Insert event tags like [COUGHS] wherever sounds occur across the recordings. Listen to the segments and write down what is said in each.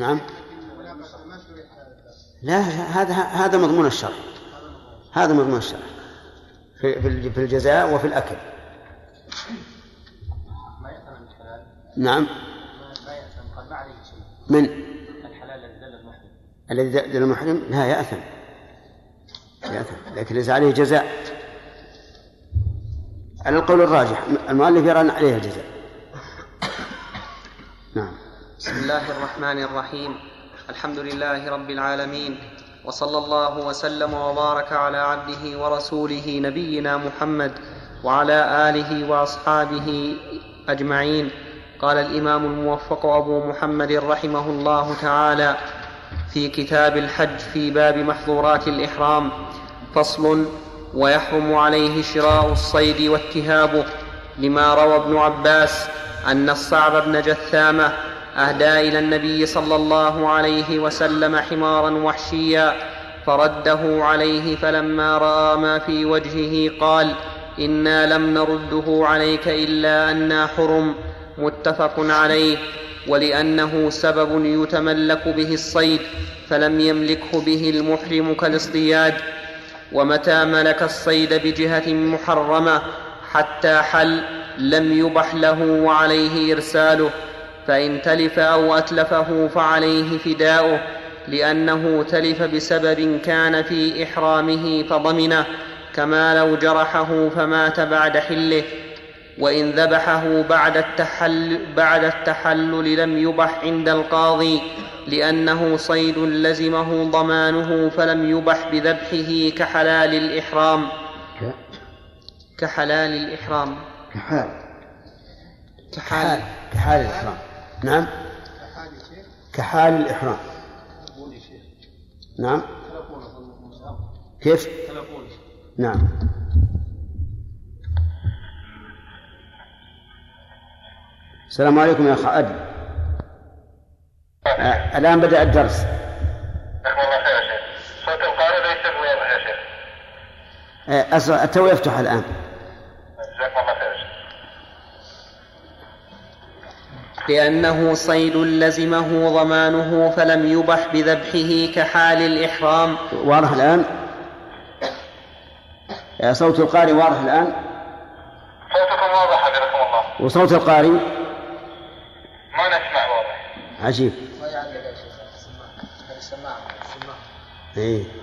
نعم. لا هذا هذا مضمون الشرع. هذا مضمون الشرع. في في الجزاء وفي الأكل. نعم. من؟ الحلال الذي دل المحرم؟ الذي دل المحرم لا يأثم يأثم لكن ليس عليه جزاء. على القول الراجح المؤلف يرى عليه الجزاء نعم. بسم الله الرحمن الرحيم. الحمد لله رب العالمين. وصلى الله وسلم وبارك على عبده ورسوله نبينا محمد وعلى آله وأصحابه أجمعين. قال الإمام الموفق أبو محمد رحمه الله تعالى في كتاب الحج في باب محظورات الإحرام فصل ويحرم عليه شراء الصيد واتهابه لما روى ابن عباس أن الصعب بن جثامة أهدى إلى النبي صلى الله عليه وسلم حمارا وحشيا فرده عليه فلما رأى ما في وجهه قال إنا لم نرده عليك إلا أنا حرم. متفق عليه ولأنه سبب يتملك به الصيد فلم يملكه به المحرم كالاصطياد. ومتى ملك الصيد بجهة محرمة حتى حل لم يبح له وعليه إرساله. فإن تلف أو أتلفه فعليه فداؤه لأنه تلف بسبب كان في إحرامه فضمنه كما لو جرحه فمات بعد حله. وإن ذبحه بعد التحل بعد التحلل لم يبح عند القاضي لأنه صيد لزمه ضمانه فلم يبح بذبحه كحلال الإحرام. كحلال الإحرام. كحال. كحال. كحال. الإحرام. نعم. كحال الإحرام. نعم. كيف؟ نعم. السلام عليكم يا أخ آه، الآن بدأ الدرس. الله خير يا شيخ. صوت القارئ ليس يا شيخ. التو يفتح الآن. جزاكم الله خير لأنه صيد لزمه ضمانه فلم يبح بذبحه كحال الإحرام. واضح الآن؟ صوت القارئ واضح الآن؟ صوتكم واضح حفظكم الله. وصوت القارئ؟ ما نسمع واضح. عجيب. إيه. وإن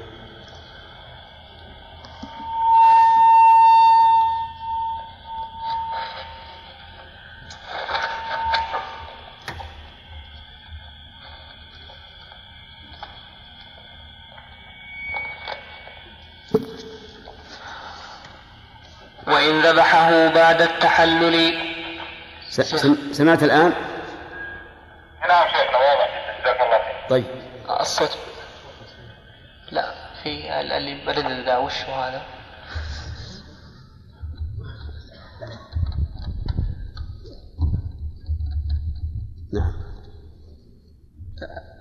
ذبحه بعد التحلل. سمعت الآن؟ نعم شيخنا واضح. جزاك الله خير. طيب. الصوت. لا في اللي برد ذا وش هذا؟ نعم.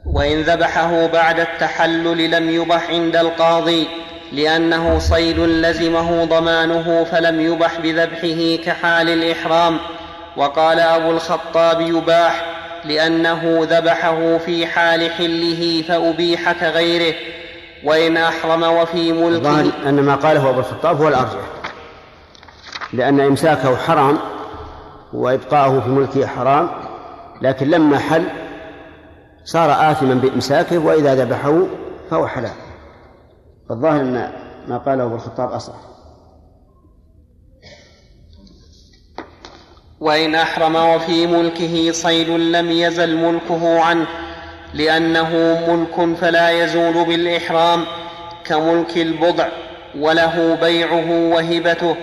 وإن ذبحه بعد التحلل لم يبح عند القاضي. لأنه صيد لزمه ضمانه فلم يبح بذبحه كحال الإحرام. وقال أبو الخطاب يباح لأنه ذبحه في حال حله فأبيح كغيره وإن أحرم وفي ملكه. أن ما قاله أبو الخطاب هو الأرجح لأن إمساكه حرام وإبقاءه في ملكه حرام لكن لما حل صار آثما بإمساكه وإذا ذبحه فهو حلال. فالظاهر أن ما قاله أبو الخطاب أصح. وإن أحرم وفي ملكه صيد لم يزل ملكه عنه لأنه ملك فلا يزول بالإحرام كملك البضع وله بيعه وهبته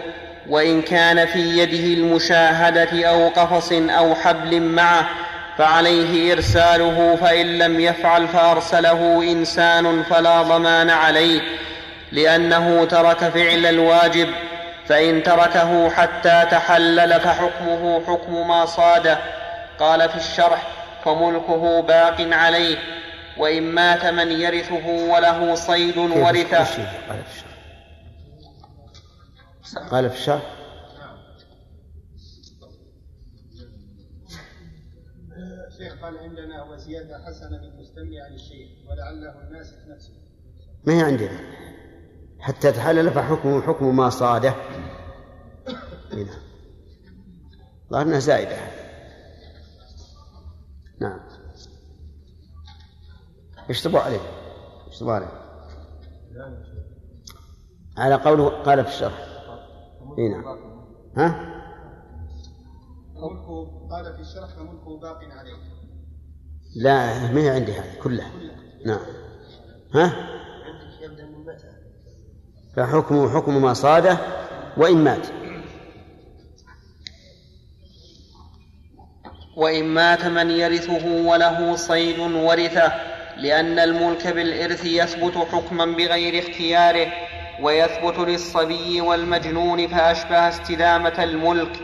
وإن كان في يده المشاهدة أو قفص أو حبل معه فعليه إرساله فإن لم يفعل فأرسله إنسان فلا ضمان عليه لأنه ترك فعل الواجب فإن تركه حتى تحلل فحكمه حكم ما صاد. قال في الشرح فملكه باق عليه وإن مات من يرثه وله صيد ورثه. قال في الشرح. الشيخ قال عندنا وزيادة حسنة للمستمع عن الشيخ ولعله الناسخ نفسه. ما هي عندنا حتى تحلل فحكمه حكم ما صاده. هنا ظهر إنها زائدة. نعم. إيش تبغى عليه؟ إيش تبغى عليه؟ على قوله قال في الشرح. اي نعم. ها؟ ملكه قال في الشرح فملكه باق عليه. لا ما هي عندي هذه كلها. نعم. ها؟ فحكمه حكم ما صاده وإن مات. وإن مات من يرثه وله صيد ورثه لأن الملك بالإرث يثبت حكما بغير اختياره ويثبت للصبي والمجنون فأشبه استدامة الملك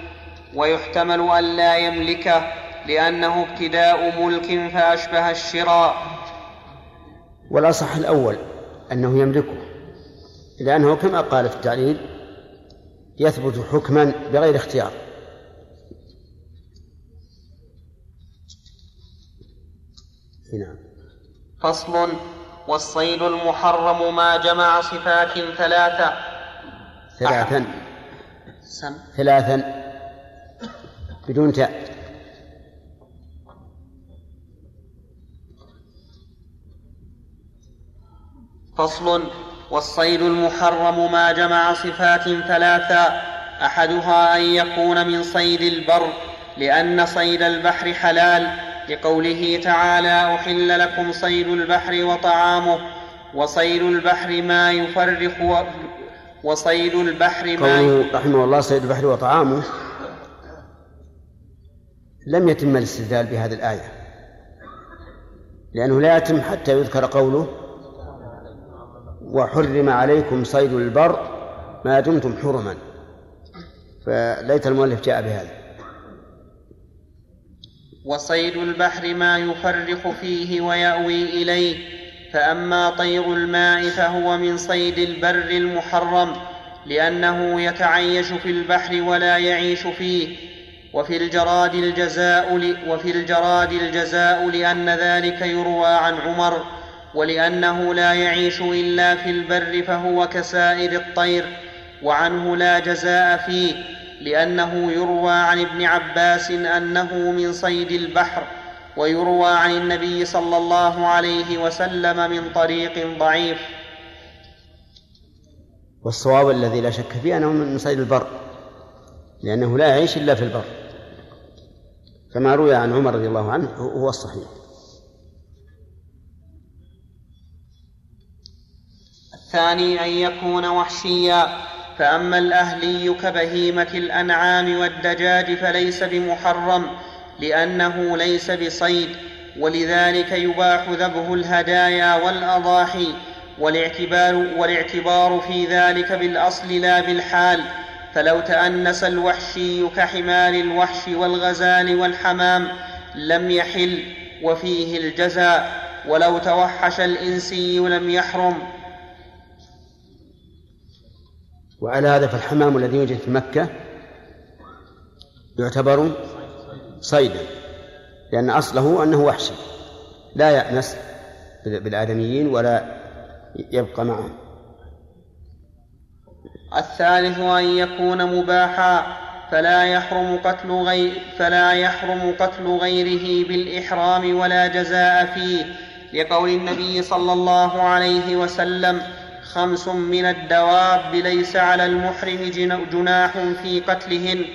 ويحتمل أن لا يملكه. لأنه ابتداء ملك فأشبه الشراء. والأصح الأول أنه يملكه. لأنه كما قال في التعليل يثبت حكما بغير اختيار. نعم. فصل والصيد المحرم ما جمع صفات ثلاثة. ثلاثا. سم. ثلاثا. بدون تاء. فصل والصيد المحرم ما جمع صفات ثلاثا أحدها أن يكون من صيد البر لأن صيد البحر حلال لقوله تعالى أحل لكم صيد البحر وطعامه وصيد البحر ما يفرق و... وصيد البحر ما رحمه الله صيد البحر وطعامه لم يتم الاستدلال بهذه الآية لأنه لا يتم حتى يذكر قوله وحرم عليكم صيد البر ما دمتم حرما فليت المؤلف جاء بهذا وصيد البحر ما يفرق فيه ويأوي إليه فأما طير الماء فهو من صيد البر المحرم لأنه يتعيش في البحر ولا يعيش فيه وفي الجراد الجزاء. وفي الجراد الجزاء لأن ذلك يروى عن عمر ولأنه لا يعيش إلا في البر فهو كسائر الطير وعنه لا جزاء فيه لأنه يروى عن ابن عباس أنه من صيد البحر ويروى عن النبي صلى الله عليه وسلم من طريق ضعيف. والصواب الذي لا شك فيه أنه من صيد البر لأنه لا يعيش إلا في البر. كما روي عن عمر رضي الله عنه هو الصحيح. الثاني أن يكون وحشيا. فأما الأهلي كبهيمة الأنعام والدجاج فليس بمحرم لأنه ليس بصيد. ولذلك يباح ذبح الهدايا والأضاحي. والاعتبار, والاعتبار في ذلك بالأصل لا بالحال. فلو تأنس الوحشي كحمار الوحش والغزال والحمام لم يحل وفيه الجزاء. ولو توحش الإنسي لم يحرم. وعلى هذا فالحمام الذي يوجد في مكة يعتبر صيدا لأن أصله أنه وحشي لا يأنس بالآدميين ولا يبقى معهم. الثالث أن يكون مباحا فلا يحرم قتل غير فلا يحرم قتل غيره بالإحرام ولا جزاء فيه لقول النبي صلى الله عليه وسلم خمس من الدواب ليس على المحرم جناح في قتلهن.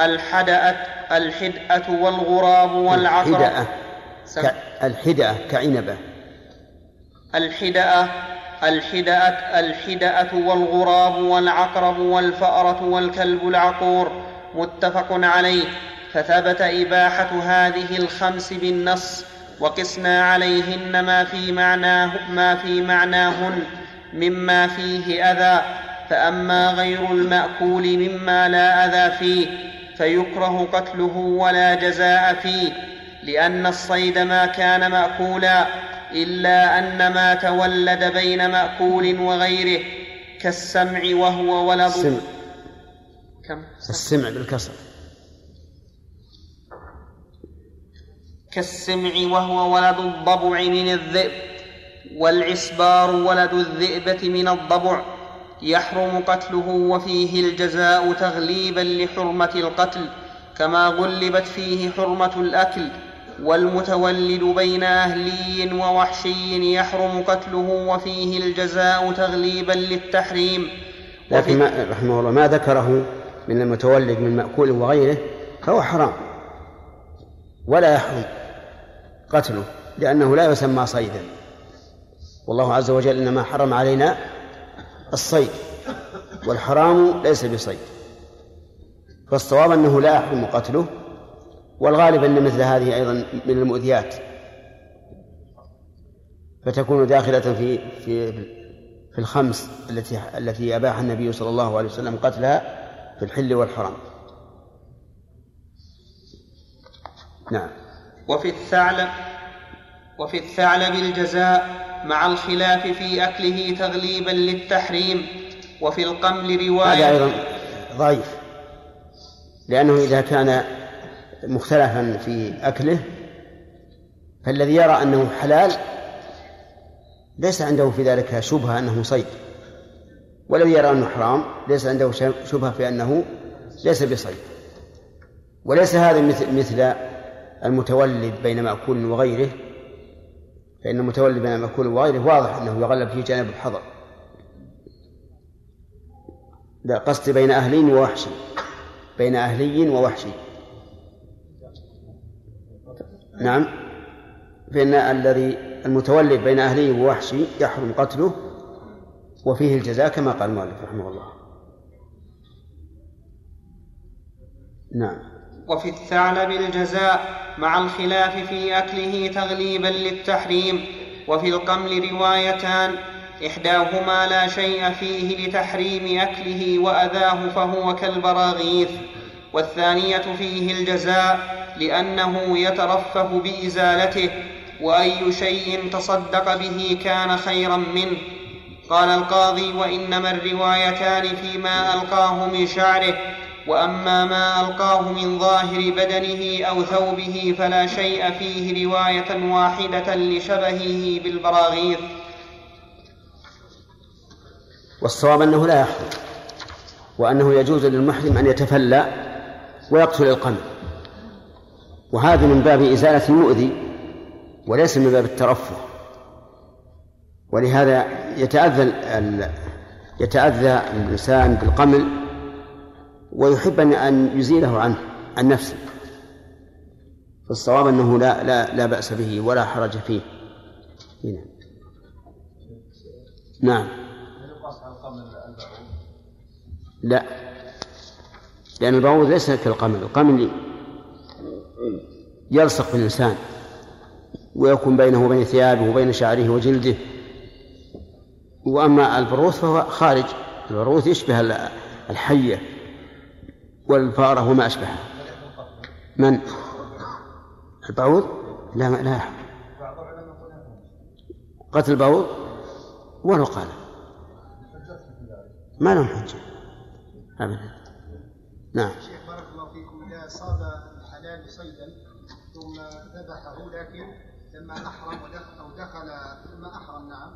الحدأة الحدأة والغراب والعقرب. الحدأة الحدأة كعنبة. الحدأة الحدأة الحدأة والغراب والعقرب والفأرة والكلب العقور. متفق عليه. فثبت إباحة هذه الخمس بالنص وقسنا عليهن ما في معناه ما في معناهن. مما فيه أذى فأما غير المأكول مما لا أذى فيه فيكره قتله ولا جزاء فيه لأن الصيد ما كان مأكولا إلا أن ما تولد بين مأكول وغيره كالسمع وهو ولد. السمع. كم؟ السمع بالكسر. كالسمع وهو ولد الضبع من الذئب. والعسبار ولد الذئبة من الضبع يحرم قتله وفيه الجزاء تغليبا لحرمة القتل كما غلبت فيه حرمة الأكل. والمتولد بين أهلي ووحشي يحرم قتله وفيه الجزاء تغليبا للتحريم. لكن ما رحمه الله ما ذكره من المتولد من مأكول وغيره فهو حرام. ولا يحرم قتله لأنه لا يسمى صيدا. والله عز وجل إنما حرم علينا الصيد والحرام ليس بصيد فالصواب أنه لا يحرم قتله والغالب أن مثل هذه أيضا من المؤذيات فتكون داخلة في في في الخمس التي التي أباح النبي صلى الله عليه وسلم قتلها في الحل والحرام. نعم. وفي الثعلب وفي الثعلب الجزاء مع الخلاف في أكله تغليبا للتحريم وفي القمل رواية. هذا أيضا ضعيف لأنه إذا كان مختلفا في أكله فالذي يرى أنه حلال ليس عنده في ذلك شبهة أنه صيد والذي يرى أنه حرام ليس عنده شبهة في أنه ليس بصيد. وليس هذا مثل مثل المتولد بين مأكول وغيره فإن المتولد بين مأكول وغيره واضح أنه يغلب في جانب الحظر لا قصد بين أهلين ووحشي. بين أهلي ووحشي. نعم. فإن الذي المتولد بين أهلي ووحشي يحرم قتله وفيه الجزاء كما قال المؤلف رحمه الله. نعم. وفي الثعلب الجزاء مع الخلاف في أكله تغليبا للتحريم وفي القمل روايتان إحداهما لا شيء فيه لتحريم أكله وأذاه فهو كالبراغيث والثانية فيه الجزاء لأنه يترفه بإزالته وأي شيء تصدق به كان خيرا منه. قال القاضي وإنما الروايتان فيما ألقاه من شعره وأما ما ألقاه من ظاهر بدنه أو ثوبه فلا شيء فيه رواية واحدة لشبهه بالبراغيث. والصواب أنه لا يحرم وأنه يجوز للمحرم أن يتفلى ويقتل القمل وهذا من باب إزالة المؤذي وليس من باب الترفه. ولهذا يتأذى يتأذى الإنسان بالقمل ويحب أن يزيله عنه عن نفسه. فالصواب أنه لا لا لا بأس به ولا حرج فيه. هنا. نعم. لا. لأن البعوض ليس كالقمل. القمل يلصق في الإنسان ويكون بينه وبين ثيابه وبين شعره وجلده. وأما البروث فهو خارج. البروث يشبه الحية. والفارة وما أشبهها من؟ البعوض؟ لا لا. قتل البعوض؟ ولو قال. ما لهم حجة. أبدا. نعم. شيخ بارك الله فيكم. إذا صاد الحلال صيدا ثم ذبحه لكن لما أحرم أو دخل ثم أحرم نعم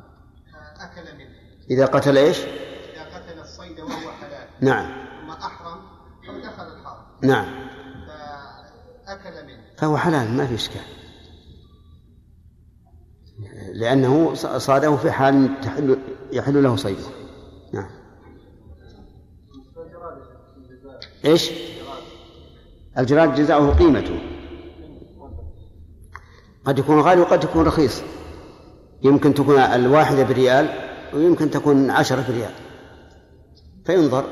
أكل منه. إذا قتل إيش؟ إذا قتل الصيد وهو حلال. نعم ثم أحرم ودخل الحرم نعم. فأكل منه. فهو حلال ما في إشكال. لأنه صاده في حال تحل يحل له صيده. نعم. إيش؟ الجراد جزاؤه قيمته. قد يكون غالي وقد يكون رخيص. يمكن تكون الواحدة بريال ويمكن تكون عشرة بريال. فينظر.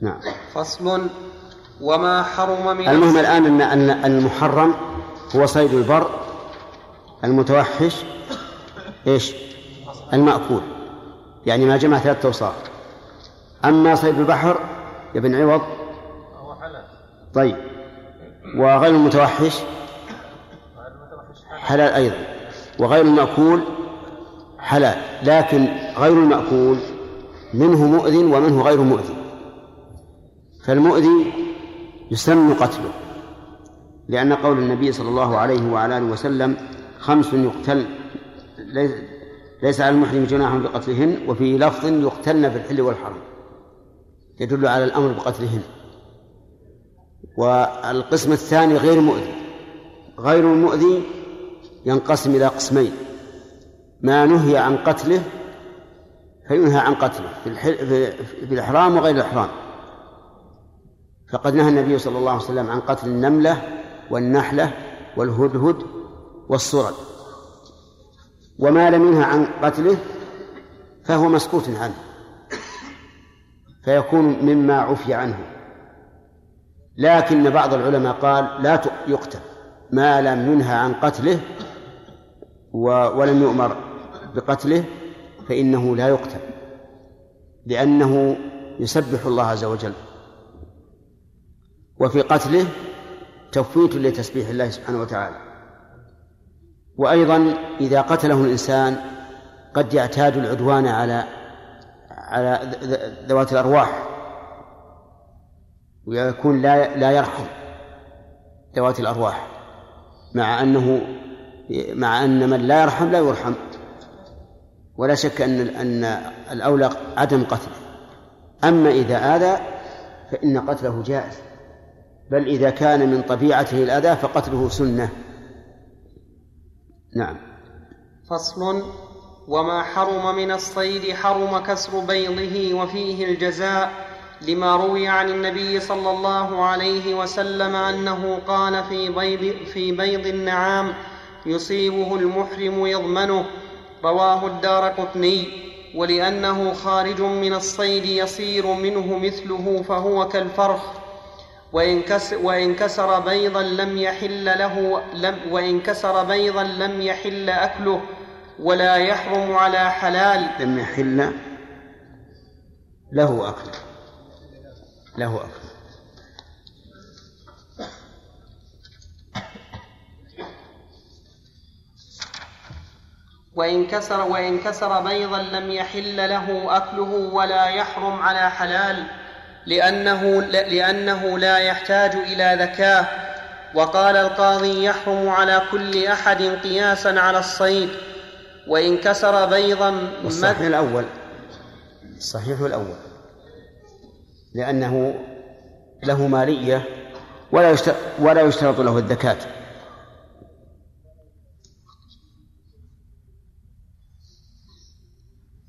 نعم. فصل. وما حرم من المهم الآن أن المحرم هو صيد البر المتوحش. إيش؟ المأكول. يعني ما جمع ثلاثة أوصاف. أما صيد البحر يا بن عوض. طيب. وغير المتوحش؟ حلال أيضا. وغير المأكول؟ حلال. لكن غير المأكول منه مؤذ ومنه غير مؤذي فالمؤذي يسن قتله لأن قول النبي صلى الله عليه وعلى آله وسلم خمس يقتل ليس على المحرم جناح بقتلهن وفي لفظ يقتلن في الحل والحرم يدل على الأمر بقتلهن. والقسم الثاني غير مؤذي غير المؤذي ينقسم إلى قسمين ما نهي عن قتله فينهى عن قتله في, في الإحرام وغير الإحرام. فقد نهى النبي صلى الله عليه وسلم عن قتل النملة والنحلة والهدهد والصرد. وما لم ينهى عن قتله فهو مسكوت عنه فيكون مما عفي عنه. لكن بعض العلماء قال لا يقتل. ما لم ينهى عن قتله ولم يؤمر بقتله فإنه لا يقتل لأنه يسبح الله عز وجل. وفي قتله تفويت لتسبيح الله سبحانه وتعالى. وأيضا إذا قتله الإنسان قد يعتاد العدوان على على ذوات الأرواح ويكون لا لا يرحم ذوات الأرواح مع أنه مع أن من لا يرحم لا يرحم. ولا شك أن أن الأولى عدم قتله. أما إذا آذى فإن قتله جائز. بل إذا كان من طبيعته الأذى فقتله سنة. نعم. فصل. وما حرم من الصيد حرم كسر بيضه وفيه الجزاء لما روي عن النبي صلى الله عليه وسلم أنه قال في بيض, في بيض النعام يصيبه المحرم يضمنه. رواه الدار قطني. ولأنه خارج من الصيد يصير منه مثله فهو كالفرخ. وإن, كسر, وإن كسر بيضا لم يحل له لم وإن كسر بيضا لم يحل أكله ولا يحرم على حلال. لم يحل له أكل. له أكل. وإن كسر وإن كسر بيضا لم يحل له أكله ولا يحرم على حلال. لأنه, لأنه لا يحتاج إلى ذكاء وقال القاضي يحرم على كل أحد قياسا على الصيد وإن كسر بيضا الصحيح الأول. الصحيح الأول. لأنه له مالية ولا يشترط, ولا يشترط له الذكاة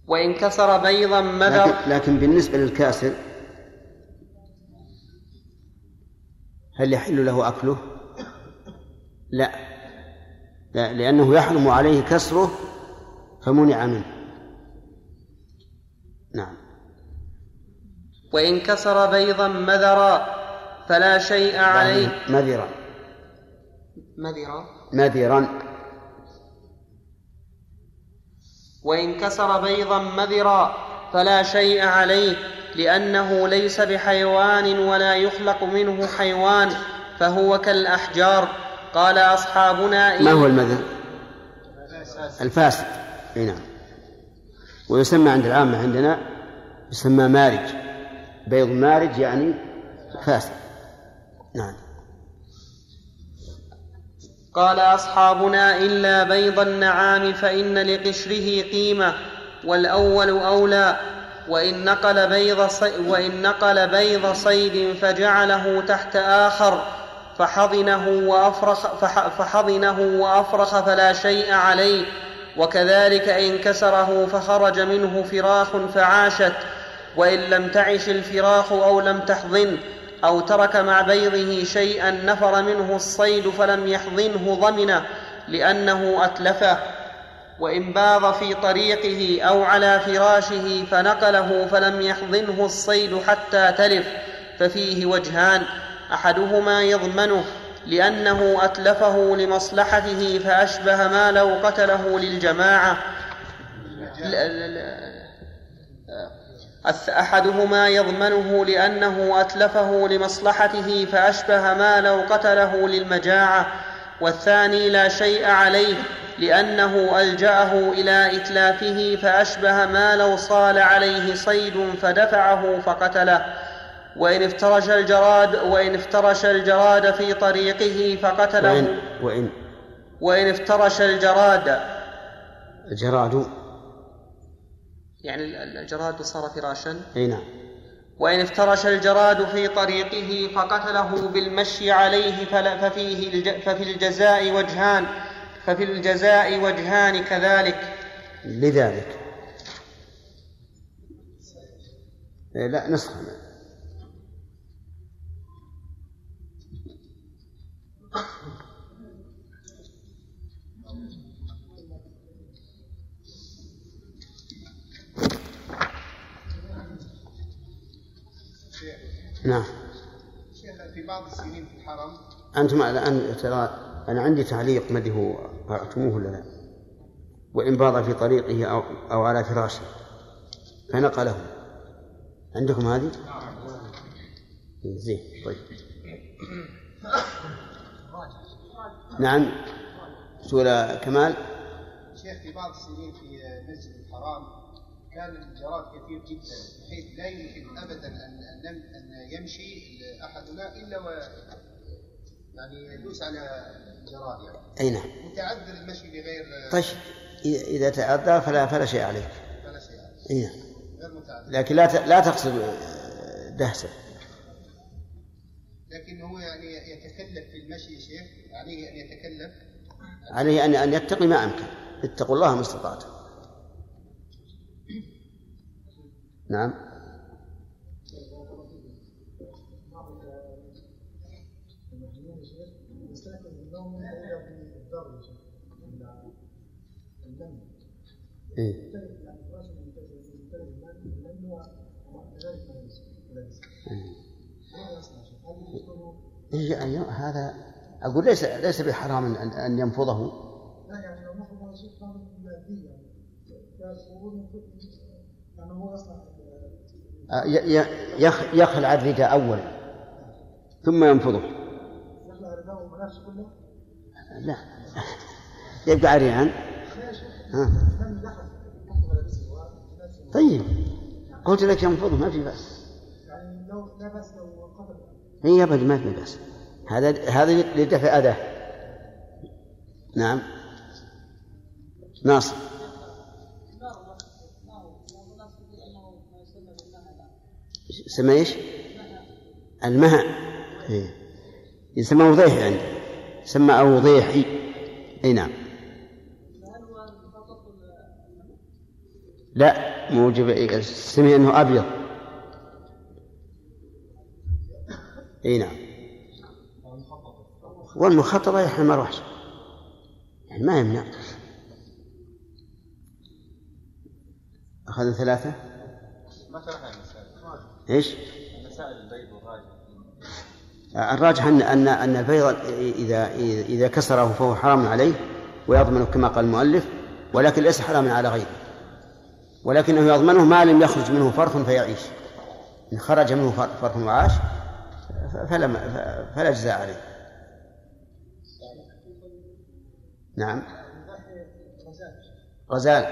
وإن كسر بيضا مذر لكن, لكن بالنسبة للكاسر هل يحل له أكله؟ لا. لا لأنه يحرم عليه كسره فمنع منه. نعم. وإن كسر بيضا مذرا فلا شيء عليه. مذرا. مذرا. مذرا. وإن كسر بيضا مذرا فلا شيء عليه. لأنه ليس بحيوان ولا يخلق منه حيوان فهو كالأحجار. قال أصحابنا ما هو المذر؟ الفاسد. أي نعم. ويسمى عند العامة عندنا يسمى مارج. بيض مارج يعني فاسد. نعم. قال أصحابنا إلا بيض النعام فإن لقشره قيمة والأول أولى. وإن نقل بيض وإن نقل بيض صيد فجعله تحت آخر فحضنه وأفرخ فحضنه وأفرخ فلا شيء عليه وكذلك إن كسره فخرج منه فراخ فعاشت وإن لم تعش الفراخ أو لم تحضنه أو ترك مع بيضه شيئا نفر منه الصيد فلم يحضنه ضمنه لأنه أتلفه وإن باض في طريقه أو على فراشه فنقله فلم يحضنه الصيد حتى تلف ففيه وجهان. أحدهما يضمنه لأنه أتلفه لمصلحته فأشبه ما لو قتله للجماعة. أحدهما يضمنه لأنه أتلفه لمصلحته فأشبه ما لو قتله للمجاعة. والثاني لا شيء عليه لأنه ألجأه إلى إتلافه فأشبه ما لو صال عليه صيد فدفعه فقتله. وإن افترش الجراد وإن افترش الجراد في طريقه فقتله. وإن وإن وإن افترش الجراد. الجراد. يعني الجراد صار فراشا. أي نعم. وإن افترش الجراد في طريقه فقتله بالمشي عليه ففيه ففي الجزاء وجهان ففي الجزاء وجهان كذلك. لذلك. إيه، لا نسخة. نعم. شيخ في بعض السنين في الحرم. أنتم الآن ترى أنا عندي تعليق ما أدري هو قرأتموه ولا لا. وإن باض في طريقه أو, أو على فراشه. فنقله. عندكم هذه؟ زين طيب. نعم. سورة كمال. شيخ في بعض السنين في مسجد الحرام كان الجراد كثير جدا بحيث لا يمكن ابدا ان أن أن يمشي احدنا إلا و يعني يدوس على الجراد يعني. أي نعم. متعذر المشي بغير طيب. إذا تعذر فلا فلا شيء عليك. فلا شيء عليه. أي نعم غير متعذر. لكن لا لا تقصد دهسه. لكن هو يعني يتكلف في المشي يا شيخ عليه أن يتكلف. عليه أن أن يتقي ما أمكن. اتقوا الله ما استطعتم. نعم إيه. إيه يعني هذا أقول ليس ليس بحرام أن أن ينفضه لا يعني لو ماديا يقولون يعني هو يخ- يخلع الرداء أول ثم ينفضه. لا. يبقى عريان. ها. طيب. قلت لك ينفضه ما في بأس. يعني لو لا باس لو ابد ما في بأس. هذا هذا لدفع اذاه نعم. ناصر. يسمى إيش؟ المهأ. إيه. يسمى وضيح عندي يسمى أوضيحي أي نعم. لا موجب سمي أنه أبيض. أي نعم. والمخططة يحمل مروحش يعني ما يمنع. أخذنا ثلاثة؟ ما إيش؟ الراجح أن أن أن البيض إذا إذا كسره فهو حرام عليه ويضمن كما قال المؤلف ولكن ليس حراما على غيره. ولكنه يضمنه ما لم يخرج منه فرخ فيعيش. إن خرج منه فر- فرخ وعاش فلا فلا جزاء عليه. نعم. غزال.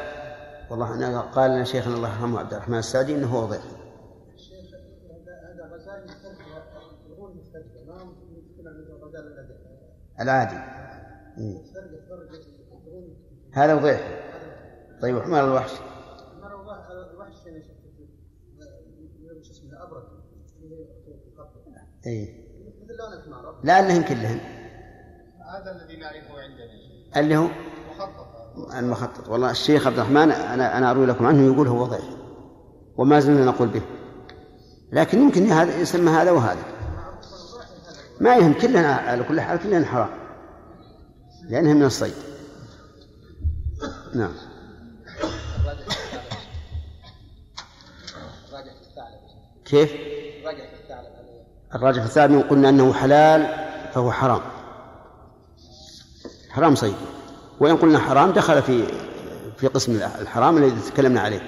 والله أنا قال لنا شيخنا الله يرحمه عبد الرحمن السعدي إنه هو ضيف الشيخ هذا هذا غزال مختلف الغول مختلف ما ممكن عن الغزال الذي العادي. الغول هذا وضيح. طيب وحمار الوحش. اي الحمار لعلهن كلهن هذا الذي نعرفه عندنا. اللي هو؟ مخطط المخطط. والله الشيخ عبد الرحمن أنا أنا أروي لكم عنه يقول هو ضيح وما زلنا نقول به. لكن يمكن هذا يسمى هذا وهذا. ما يهم كلهن على كل حال كلهن حرام. لانها من الصيد. نعم. الثعلب كيف؟ الثعلب الراجح الثاني قلنا أنه حلال فهو حرام. حرام صيد. وإن قلنا حرام دخل في في قسم الحرام الذي تكلمنا عليه.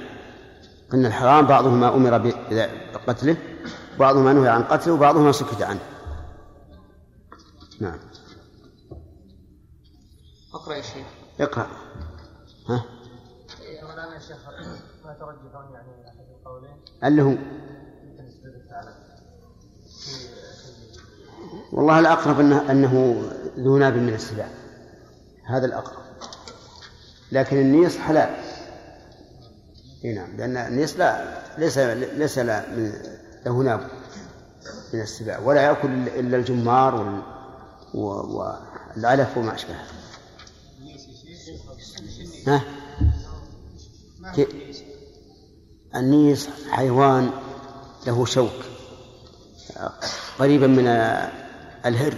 قلنا الحرام بعضهما أمر بقتله بعضهما نهي عن قتله وبعضهما سكت عنه. نعم. اقرأ يا شيخ. اقرأ. ها؟ الآن يا شيخ ما ترجحون يعني أحد القولين اللي هو والله الأقرب أنه, أنه ذو ناب من السباع. هذا الأقرب. لكن النيص حلال. إي نعم لأن النيص لا ليس ليس له ناب من السباع ولا يأكل إلا الجمار وال والعلف وما أشبهه. ها؟ النيس حيوان له شوك. قريبا من الهر.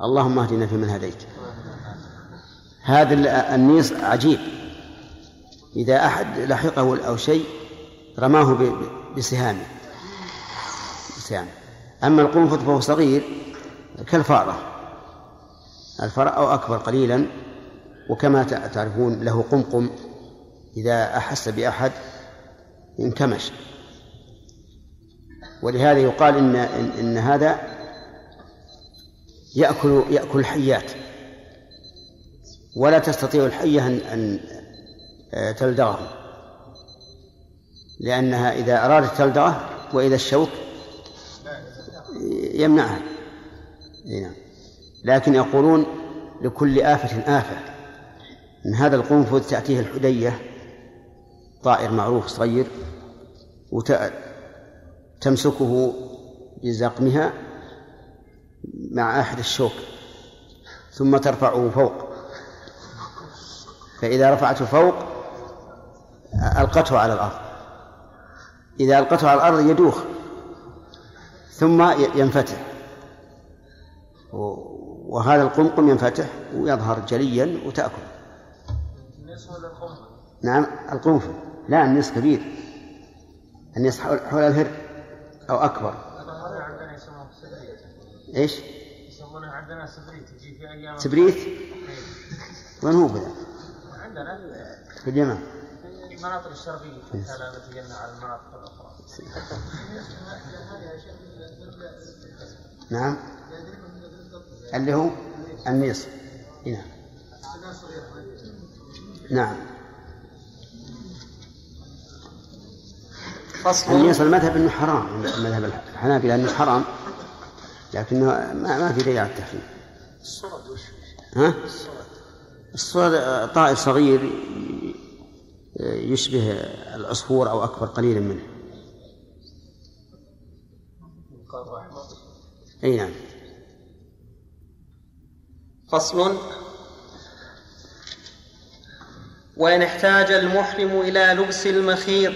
اللهم اهدنا فيمن هديت. هذا النيس عجيب. إذا أحد لحقه أو شيء رماه بسهامه. بسهامه. أما القنفذ فهو صغير كالفأرة. الفرع أو أكبر قليلا وكما تعرفون له قمقم إذا أحس بأحد انكمش. ولهذا يقال إن إن, إن هذا يأكل يأكل الحيات. ولا تستطيع الحية أن أن آه، تلدغه. لأنها إذا أرادت تلدغه وإذا الشوك يمنعها. نعم لكن يقولون لكل آفة آفة. إن هذا القنفذ تأتيه الحدية طائر معروف صغير وتمسكه بزقمها مع أحد الشوك ثم ترفعه فوق. فإذا رفعته فوق ألقته على الأرض. إذا ألقته على الأرض يدوخ. ثم ينفتح. وهذا القمقم ينفتح ويظهر جليا وتأكل. نعم القنفذ لا النصف كبير. النصف حول الهر أو أكبر. إيش؟ يسمونه عندنا سبريت. يجي في أيام سبريت؟ وين هو بذا؟ عندنا في اليمن. في المناطق الشرقية. لا نتجنى على المناطق الأخرى. [LAUGHS] نعم. اللي هو النصف. نعم نعم. فصل. النصف المذهب إنه حرام مذهب الحنابلة إنه حرام لكنه ما, ما في دليل على التحريم. الصرد وش ها؟ الصرد طائر صغير يشبه العصفور أو أكبر قليلا منه. أي نعم. فصل. وإن احتاج المحرم إلى لبس المخيط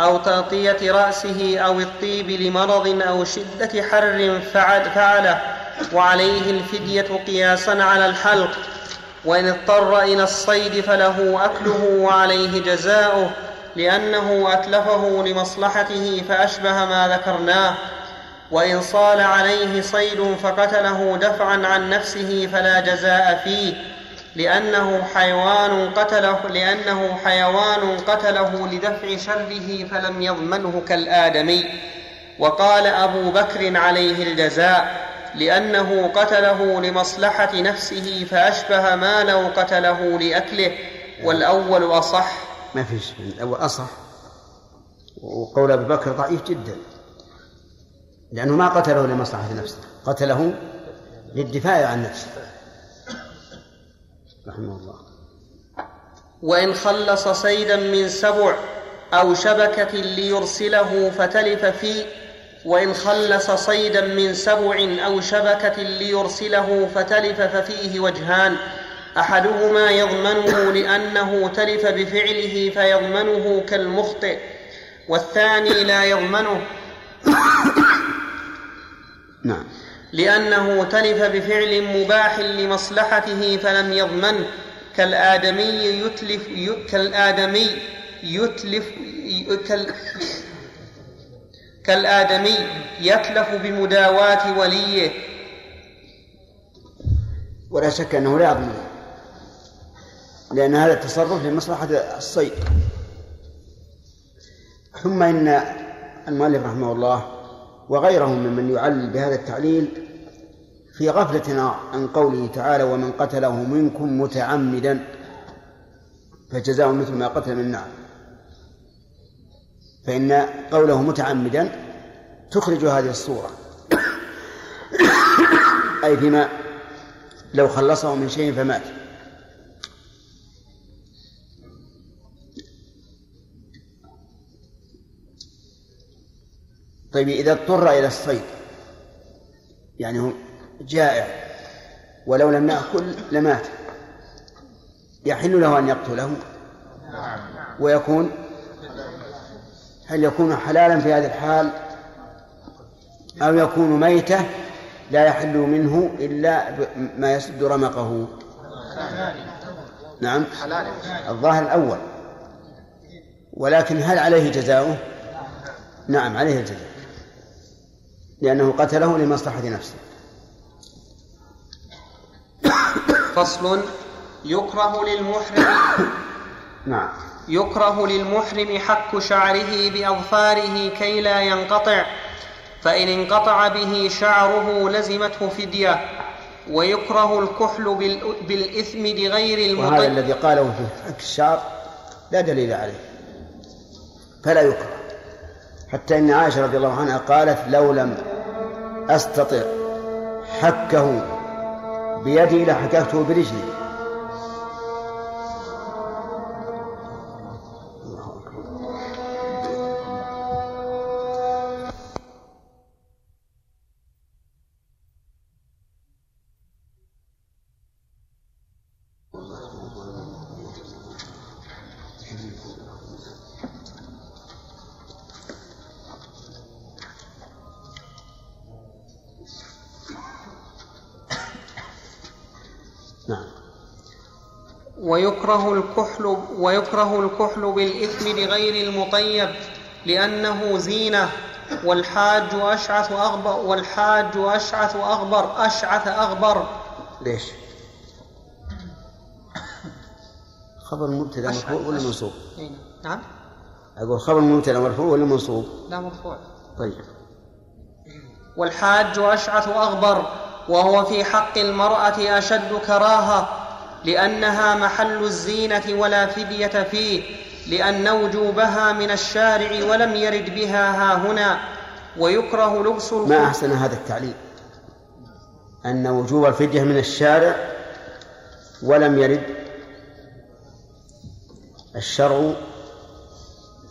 أو تغطية رأسه أو الطيب لمرض أو شدة حر فعل فعله وعليه الفدية قياسا على الحلق. وإن اضطر إلى الصيد فله أكله وعليه جزاؤه لأنه أتلفه لمصلحته فأشبه ما ذكرناه. وإن صال عليه صيد فقتله دفعا عن نفسه فلا جزاء فيه لأنه حيوان قتله لأنه حيوان قتله لدفع شره فلم يضمنه كالآدمي. وقال أبو بكر عليه الجزاء لأنه قتله لمصلحة نفسه فأشبه ما لو قتله لأكله والأول أصح. ما فيش الأول أصح. وقول أبي بكر ضعيف جدا. لأنه ما قتله لمصلحة نفسه قتله للدفاع عن نفسه. رحمه الله. وإن خلص صيدا من سبع أو شبكة ليرسله فتلف فيه وإن خلص صيدا من سبع أو شبكة ليرسله فتلف ففيه وجهان أحدهما يضمنه لأنه تلف بفعله فيضمنه كالمخطئ والثاني لا يضمنه. نعم. لأنه تلف بفعل مباح لمصلحته فلم يضمنه كالآدمي يتلف كالآدمي يتلف كال كالآدمي يتلف بمداواة وليه. ولا شك أنه لا يضمن لأن هذا التصرف لمصلحة الصيد. ثم إن المؤلف رحمه الله وغيرهم ممن يعلل بهذا التعليل في غفلة عن قوله تعالى ومن قتله منكم متعمدا فجزاء مثل ما قتل من نعم فإن قوله متعمدا تخرج هذه الصورة. أي فيما لو خلصه من شيء فمات. طيب إذا اضطر إلى الصيد يعني هو جائع ولو لم يأكل لمات يحل له أن يقتله؟ ويكون هل يكون حلالا في هذه الحال؟ أو يكون ميتة لا يحل منه إلا ما يسد رمقه؟ نعم الظاهر الأول. ولكن هل عليه جزاؤه؟ نعم عليه الجزاء. لأنه قتله لمصلحة نفسه. فصل يكره للمحرم [COUGHS] نعم. يكره للمحرم حك شعره بأظفاره كي لا ينقطع فإن انقطع به شعره لزمته فدية ويكره الكحل بال- بالإثم بغير وهذا المطيب الذي قاله في حك الشعر لا دليل عليه. فلا يكره. حتى إن عائشة رضي الله عنها قالت لو لم أستطع حكه بيدي لحككته برجلي. ويكره الكحل ويكره الكحل بالإثم بغير المطيب لأنه زينة. والحاج أشعث أغبر والحاج أشعث أغبر أشعث أغبر. ليش؟ خبر مبتدأ مرفوع ولا منصوب؟ نعم. أقول خبر مبتدأ مرفوع ولا منصوب؟ لا مرفوع. طيب. والحاج أشعث أغبر وهو في حق المرأة أشد كراهة. لأنها محل الزينة ولا فدية فيه لأن وجوبها من الشارع ولم يرد بها ها هنا ويكره لبس ما أحسن هذا التعليل؟ أن وجوب الفدية من الشارع ولم يرد الشرع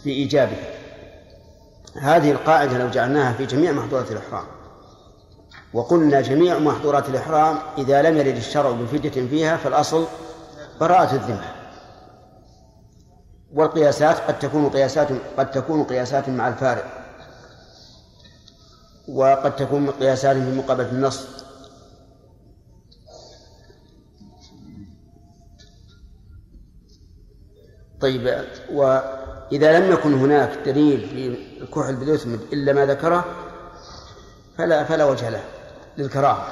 في إيجابها. هذه القاعدة لو جعلناها في جميع محظورات الإحرام. وقلنا جميع محظورات الإحرام إذا لم يرد الشرع بفدية فيها فالأصل براءة الذمة. والقياسات قد تكون قياسات قد تكون قياسات مع الفارق. وقد تكون قياسات في مقابلة النص. طيب وإذا لم يكن هناك دليل في الكحل بالإثم إلا ما ذكره فلا فلا وجه له. للكراهة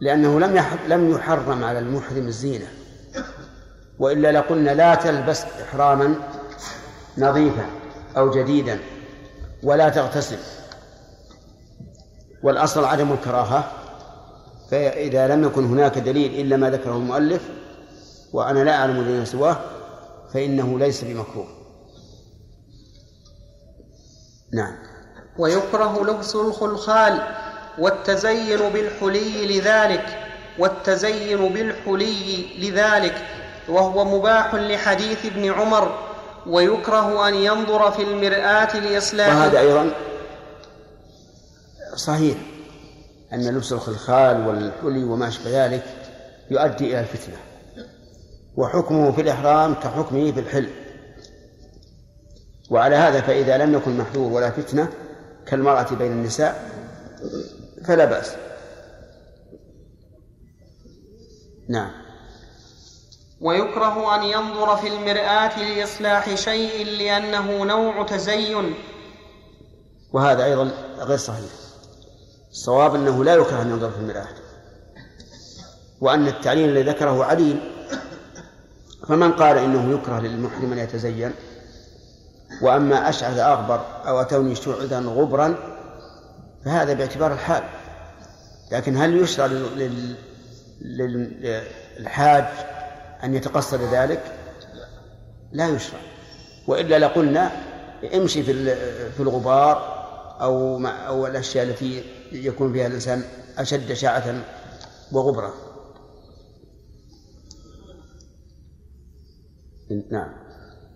لأنه لم لم يحرم على المحرم الزينة وإلا لقلنا لا تلبس إحراما نظيفا أو جديدا ولا تغتسل. والأصل عدم الكراهة فإذا لم يكن هناك دليل إلا ما ذكره المؤلف وأنا لا أعلم دليلا سواه فإنه ليس بمكروه. نعم. ويكره لبس الخلخال والتزين بالحلي لذلك والتزين بالحلي لذلك وهو مباح لحديث ابن عمر ويكره أن ينظر في المرآة لاصلاح وهذا أيضا صحيح أن لبس الخلخال والحلي وما أشبه ذلك يؤدي إلى الفتنة وحكمه في الإحرام كحكمه في الحل. وعلى هذا فإذا لم يكن محذور ولا فتنة كالمرأة بين النساء فلا بأس. نعم. ويكره أن ينظر في المرآة لإصلاح شيء لأنه نوع تزين. وهذا أيضا غير صحيح. الصواب أنه لا يكره أن ينظر في المرآة. وأن التعليل الذي ذكره عليل. فمن قال إنه يكره للمحرم أن يتزين؟ وأما أشعث أغبر أو أتوني شعثا غبرا فهذا باعتبار الحال. لكن هل يشرع لل- لل- لل- للحاج أن يتقصد ذلك؟ لا يشرع. وإلا لقلنا امشي في ال- في الغبار أو مع أو الأشياء التي يكون فيها الإنسان أشد شعة وغبرة. نعم.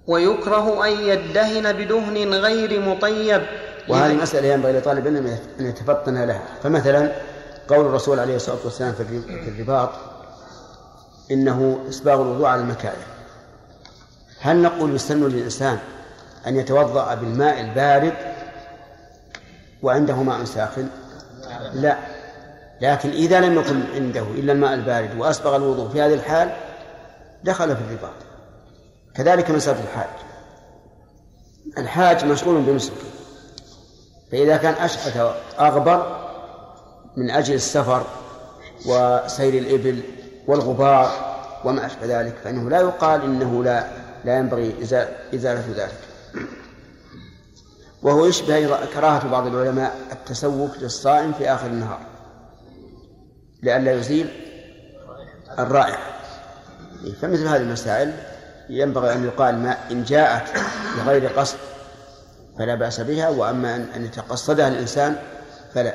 ويكره أن يدهن بدهن غير مطيب. وهذه مسألة ينبغي لطالب العلم أن يتفطن لها. فمثلا قول الرسول عليه الصلاة والسلام في الرباط إنه إسباغ الوضوء على المكاره. هل نقول يسن للإنسان أن يتوضأ بالماء البارد وعنده ماء ساخن؟ لا. لكن إذا لم يكن عنده إلا الماء البارد وأسبغ الوضوء في هذه الحال دخل في الرباط. كذلك مسألة الحاج. الحاج مشغول بنسكه فإذا كان أشعث أغبر من أجل السفر وسير الإبل والغبار وما أشبه ذلك فإنه لا يقال إنه لا لا ينبغي إزالة ذلك. وهو يشبه كراهة بعض العلماء التسوق للصائم في آخر النهار لئلا يزيل الرائحة. فمثل هذه المسائل ينبغي أن يقال ما إن جاءت بغير قصد فلا بأس بها وأما أن يتقصدها الإنسان فلا.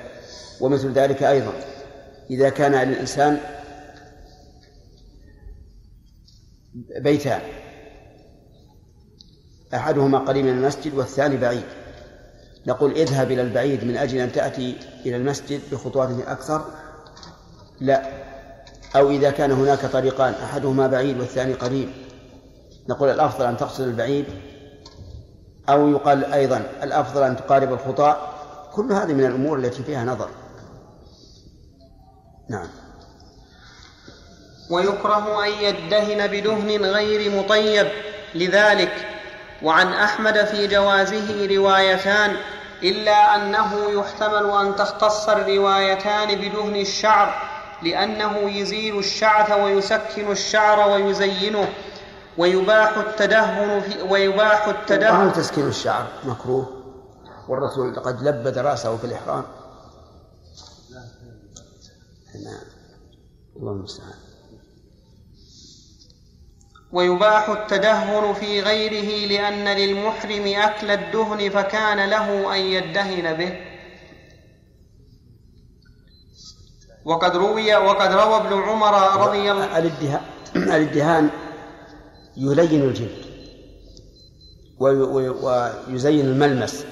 ومثل ذلك أيضا إذا كان للإنسان بيتان أحدهما قريب من المسجد والثاني بعيد. نقول اذهب إلى البعيد من أجل أن تأتي إلى المسجد بخطوات أكثر. لا. أو إذا كان هناك طريقان أحدهما بعيد والثاني قريب. نقول الأفضل أن تقصد البعيد أو يقال أيضا الأفضل أن تقارب الخطاة كل هذه من الأمور التي فيها نظر. نعم. ويكره أن يدهن بدهن غير مطيب. لذلك وعن أحمد في جوازه روايتان إلا أنه يحتمل أن تختص الروايتان بدهن الشعر لأنه يزيل الشعث ويسكن الشعر ويزينه. ويباح التدهن في ويباح التدهن وهل تسكين الشعر مكروه. والرسول قد لبد رأسه في الإحرام. نعم. الله المستعان. ويباح التدهن في غيره لأن للمحرم أكل الدهن فكان له أن يدهن به. وقد روي وقد روى ابن عمر رضي الله الادهان يلين الجلد ويزين الملمس.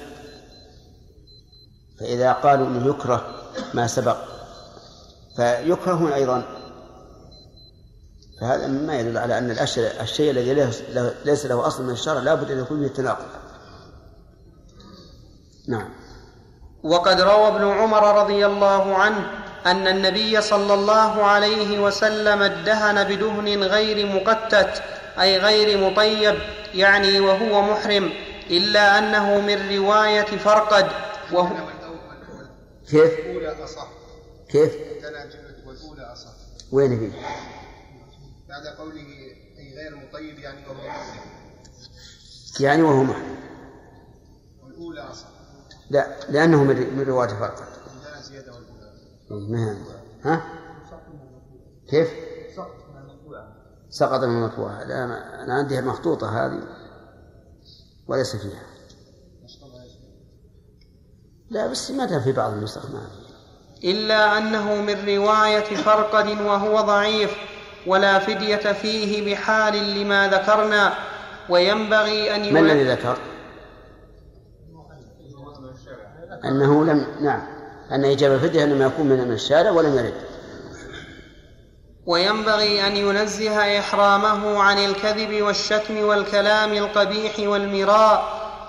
فإذا قالوا أنه يكره ما سبق فيكره أيضا. فهذا ما يدل على أن الشيء الذي ليس له أصل من الشرع لا بد أن يكون فيه تناقض نعم. وقد روى ابن عمر رضي الله عنه أن النبي صلى الله عليه وسلم ادهن بدهن غير مقتت أي غير مطيب يعني وهو محرم إلا أنه من رواية فرقد وهو كيف؟ الأولى أصح كيف؟ والأولى أصح وين فيه؟ بعد قوله أي غير مطيب يعني وهو محرم يعني وهو محرم والأولى أصح لا لأنه من من رواية فرقد ما هي ها؟ كيف؟ سقط من المطبوعة لا أنا عندي المخطوطة هذه. وليس فيها. لا بس دام في بعض النسخ ما إلا أنه من رواية فرقد وهو ضعيف ولا فدية فيه بحال لما ذكرنا وينبغي أن ما يلد الذي ذكر؟ أنه لم نعم. أن إجابة الفدية إنما يكون من من الشارع ولم يرد. وينبغي أن ينزه إحرامه عن الكذب والشتم والكلام القبيح والمراء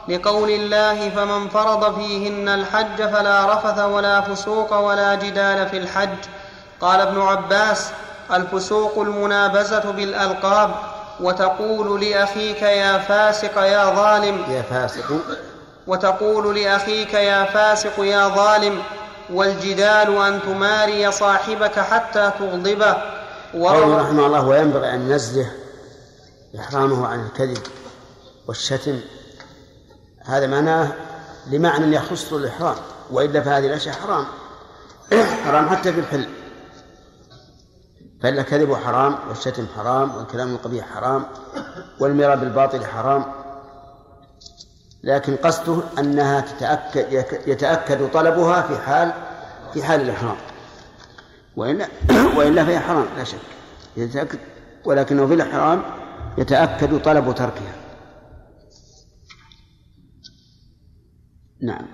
لقول الله فمن فرض فيهن الحج فلا رفث ولا فسوق ولا جدال في الحج. قال ابن عباس الفسوق المنابزة بالألقاب وتقول لأخيك يا فاسق يا ظالم. يا فاسق. وتقول لأخيك يا فاسق يا ظالم والجدال أن تماري صاحبك حتى تغضبه. قوله رحمه الله وينبغي أن ينزه إحرامه عن الكذب والشتم. هذا معناه لمعنى يخص الإحرام وإلا فهذه الأشياء حرام. [COUGHS] حرام حتى في الحل. فالكذب حرام والشتم حرام والكلام القبيح حرام والمراء بالباطل حرام. لكن قصده أنها تتأكد يتأكد طلبها في حال في حال الإحرام. وإلا [COUGHS] وإلا فهي حرام لا شك. يتأكد ولكنه في الإحرام يتأكد طلب تركها. نعم.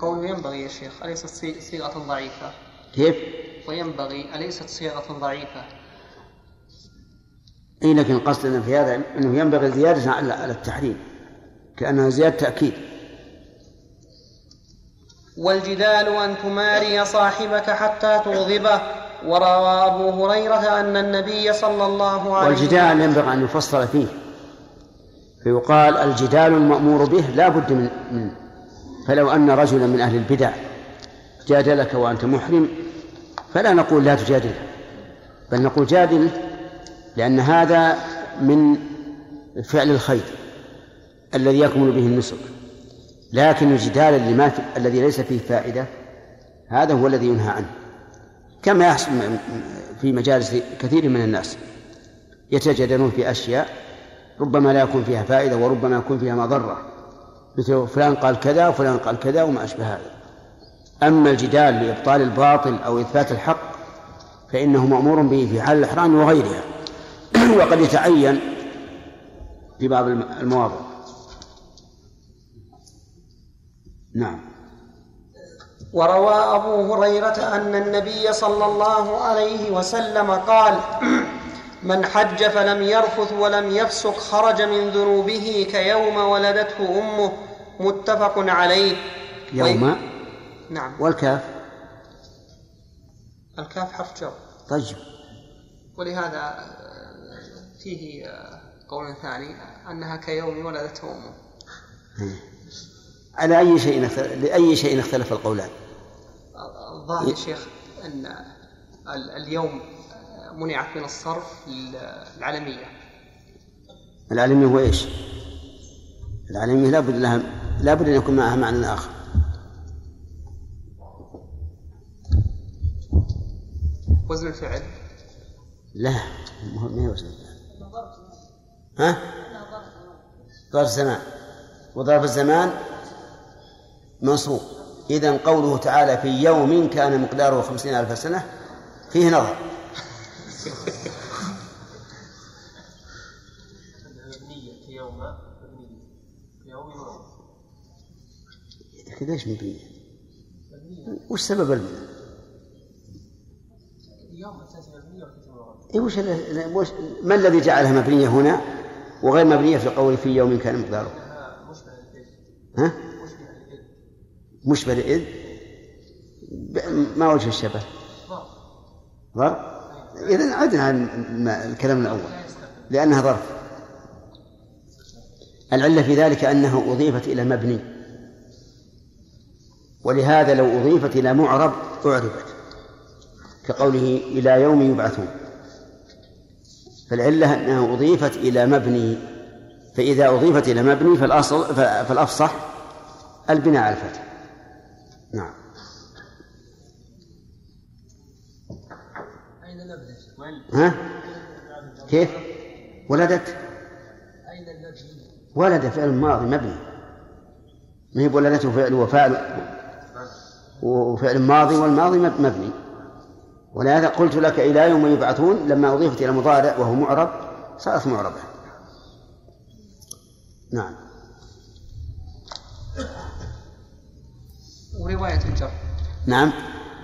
قول ينبغي يا شيخ أليست صي- صيغة ضعيفة؟ كيف؟ وينبغي أليست صيغة ضعيفة؟ اي لكن قصدنا في هذا إنه ينبغي زيادة على التحريم كأنها زيادة تأكيد. والجدال أن تماري صاحبك حتى تغضبه. وروى أبو هريرة أن النبي صلى الله عليه والجدال ينبغي أن يفصل فيه فيقال الجدال المأمور به لا بد من من فلو أن رجلا من أهل البدع جادلك وأنت محرم فلا نقول لا تجادله بل نقول جادله لأن هذا من فعل الخير الذي يكمل به النسك. لكن الجدال الذي ليس فيه فائدة هذا هو الذي ينهى عنه. كما يحصل في مجالس كثير من الناس يتجادلون في أشياء ربما لا يكون فيها فائدة وربما يكون فيها مضرة. مثل فلان قال كذا وفلان قال كذا وما أشبه هذا. أما الجدال لإبطال الباطل أو إثبات الحق فإنه مأمور به في حال الإحرام وغيرها. [CLEARS THROAT] وقد يتعين في بعض الم- المواضع. نعم. وروى أبو هريرة أن النبي صلى الله عليه وسلم قال من حج فلم يرفث ولم يفسق خرج من ذنوبه كيوم ولدته أمه. متفق عليه. يوم؟ نعم. والكاف؟ الكاف حرف جر. طيب. ولهذا آه، فيه آه، قول ثاني أنها كيوم ولدته أمه. على أي شيء لأي شيء اختلف القولان؟ الظاهر يا شيخ أن ال- اليوم منعت من الصرف العلمية العالمية. هو إيش؟ العالمية لابد لها لابد أن يكون معها معنى آخر. وزن الفعل؟ لا ما هي وزن ها؟ ظرف زمان وظرف الزمان منصوب. إذا قوله تعالى في يوم كان مقداره خمسين ألف سنة فيه نظر كذا إيش مبنية؟ وش سبب المبنى؟ إيه وش وش ما الذي جعلها مبنية هنا وغير مبنية في قول في يوم كان مقداره؟ ها؟ مشبه لإذ ما وجه الشبه؟ ظرف إذا عدنا عن الكلام الأول لأنها ظرف. العلة في ذلك أنه أضيفت إلى مبني. ولهذا لو أضيفت إلى معرب أعربت كقوله إلى يوم يبعثون. فالعلة أنها أضيفت إلى مبني. فإذا أضيفت إلى مبني فالأصل فالأفصح البناء على الفتح. نعم. ها؟ كيف؟ ولدت؟ ولد فعل ماضي مبني. ما هي ولدته فعل وفعل وفعل ماضي والماضي مب- مبني. ولهذا قلت لك إلى يوم يبعثون لما أضيفت إلى مضارع وهو معرب صارت معربة. نعم. ورواية الجر. نعم.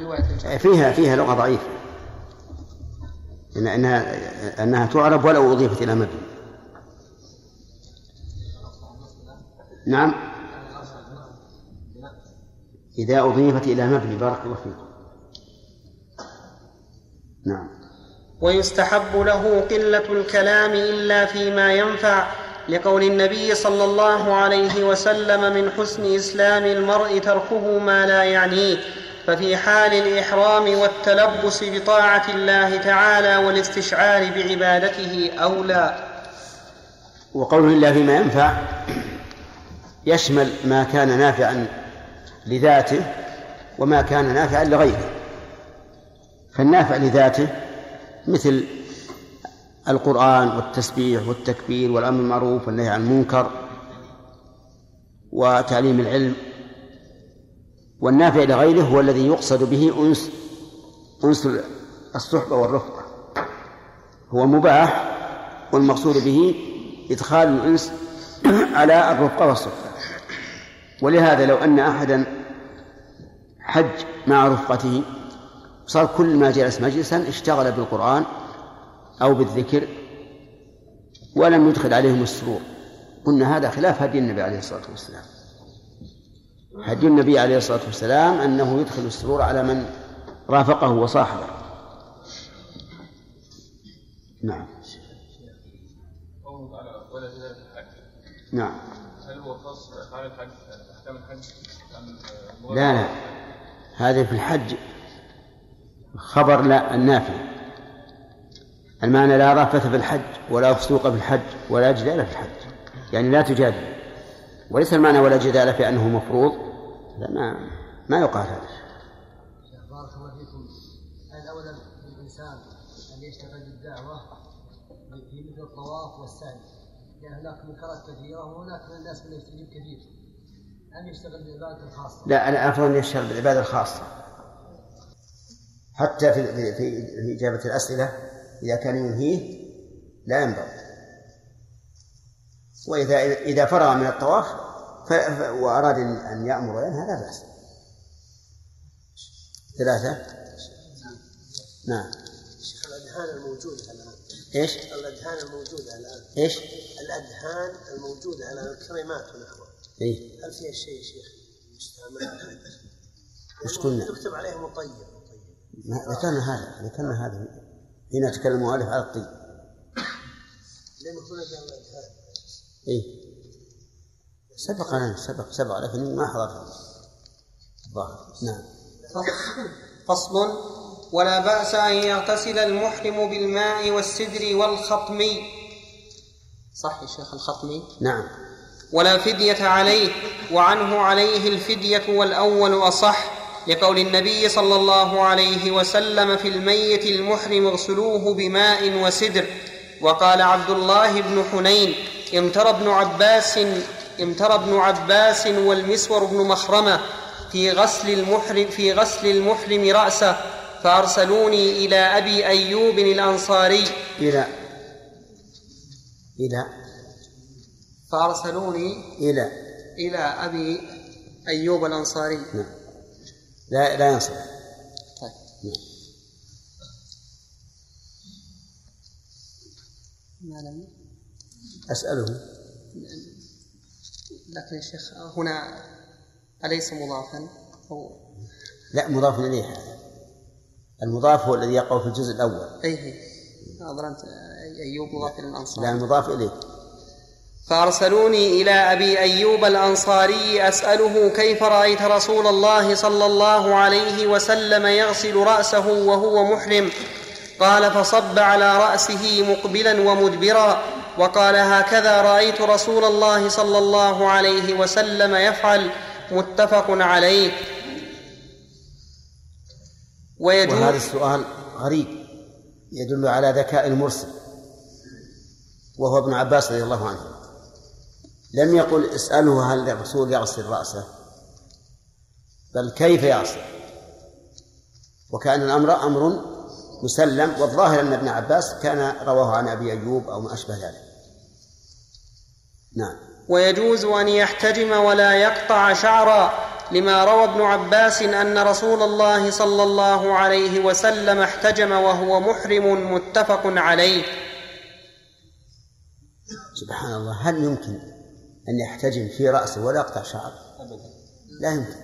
رواية الجر. فيها فيها لغة ضعيفة. إن أنها أنها تعرب ولو أضيفت إلى مبني نعم. إذا أضيفت إلى مبني بارك الله فيك. نعم. ويستحب له قلة الكلام إلا فيما ينفع. لقول النبي صلى الله عليه وسلم من حسن إسلام المرء تركه ما لا يعنيه ففي حال الإحرام والتلبس بطاعة الله تعالى والاستشعار بعبادته أولى. وقوله إلا فيما ينفع يشمل ما كان نافعا لذاته وما كان نافعا لغيره. فالنافع لذاته مثل القرآن والتسبيح والتكبير والأمر بالمعروف والنهي عن المنكر وتعليم العلم والنافع لغيره هو الذي يقصد به أنس أنس الصحبة والرفقة هو مباح والمقصود به إدخال الأنس [CLEARS THROAT] على الرفقة والصحبة. ولهذا لو أن أحدا حج مع رفقته صار كل ما جلس مجلسا اشتغل بالقرآن أو بالذكر ولم يدخل عليهم السرور. قلنا هذا خلاف هدي النبي عليه الصلاة والسلام. هدي النبي عليه الصلاة والسلام أنه يدخل السرور على من رافقه وصاحبه. نعم. نعم. هل هو خاص بافعال الحج احكام الحج لا لا. هذه في الحج خبر لا النافي المعنى لا رفث في الحج ولا فسوق في الحج ولا جدال في الحج. يعني لا تجادل. وليس المعنى ولا جدال في أنه مفروض. لا ما ما يقال هذا. بارك الله فيكم. هل اولى بالانسان أن يشتغل بالدعوة في مثل الطواف والسعي. لأن هناك منكرات كثيرة وهناك من الناس من يستجيب كثير. ام يشتغل بالعبادة الخاصة؟ لا أنا أفضل أن يشتغل بالعبادة الخاصة. حتى في في إجابة الأسئلة. إذا كان ينهيه لا ينبغي. وإذا إذا فرغ من الطواف وأراد أن- يأمر وينهى لا بأس. ثلاثة؟ نعم. شيخ الأدهان الموجوده الآن. إيش؟ الأدهان الموجوده الآن. إيش؟ الأدهان الموجوده الآن الكميمات ونحوها اي هل فيها شيء يا شيخ يستعمل؟ الحج؟ وش قلنا؟ يكتب عليه مطيب مطيب. ما- ذكرنا هذا ذكرنا هذا. هنا تكلم المؤلف على الطيب. هنا الادهان اي سبق لنا سبق سبق لكن ما حضرت الظاهر نعم. فصل. ولا بأس أن يغتسل المحرم بالماء والسدر والخطم. صح يا شيخ الخطم؟ نعم. ولا فدية عليه وعنه عليه الفدية والأول أصح. لقول النبي صلى الله عليه وسلم في الميت المحرم اغسلوه بماء وسدر. وقال عبد الله بن حنين امترى ابن عباس امترى ابن عباس والمسور بن مخرمة في غسل المحرم في غسل المحرم رأسه فأرسلوني إلى أبي أيوب الأنصاري. إلى إلى فأرسلوني إلى. إلى أبي أيوب الأنصاري. نعم. لا لا ينصرف طيب. نعم. ما أسأله. لكن يا شيخ هنا أليس مضافا؟ أو لا مضاف إليه. هذا المضاف هو الذي يقع في الجزء الأول. أي هي ظننت أيوب مضاف إلى الأنصار لا المضاف إليه. فأرسلوني إلى أبي أيوب الأنصاري أسأله كيف رأيت رسول الله صلى الله عليه وسلم يغسل رأسه وهو محرم؟ قال فصب على رأسه مقبلا ومدبرا. وقال هكذا رأيت رسول الله صلى الله عليه وسلم يفعل. متفق عليه. وهذا ويجوز السؤال غريب يدل على ذكاء المرسل وهو ابن عباس رضي الله عنه. لم يقل اسأله هل الرسول يغسل رأسه بل كيف يغسل؟ وكأن الأمر أمر مسلم والظاهر أن ابن عباس كان رواه عن أبي أيوب أو ما أشبه ذلك. نعم. ويجوز أن يحتجم ولا يقطع شعرا لما روى ابن عباس أن رسول الله صلى الله عليه وسلم احتجم وهو محرم متفق عليه. سبحان الله هل يمكن أن يحتجم في رأسه ولا يقطع شعر لا يمكن.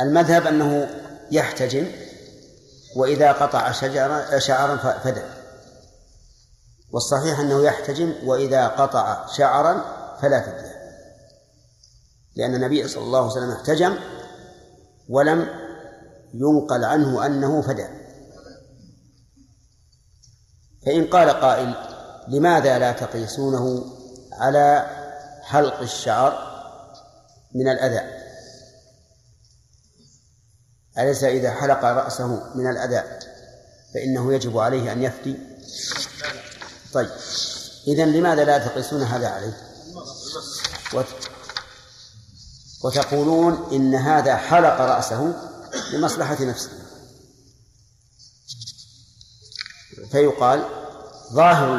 المذهب أنه يحتجم وإذا قطع شجرا شعرا ف- فدى والصحيح أنه يحتجم وإذا قطع شعرا فلا فدية. لأن النبي صلى الله عليه وسلم احتجم ولم ينقل عنه أنه فدى فإن قال قائل لماذا لا تقيسونه؟ على حلق الشعر من الأذى. أليس إذا حلق رأسه من الأذى فإنه يجب عليه أن يفتي؟ طيب. إذا لماذا لا تقيسون هذا عليه؟ وت- وتقولون إن هذا حلق رأسه لمصلحة نفسه. فيقال ظاهر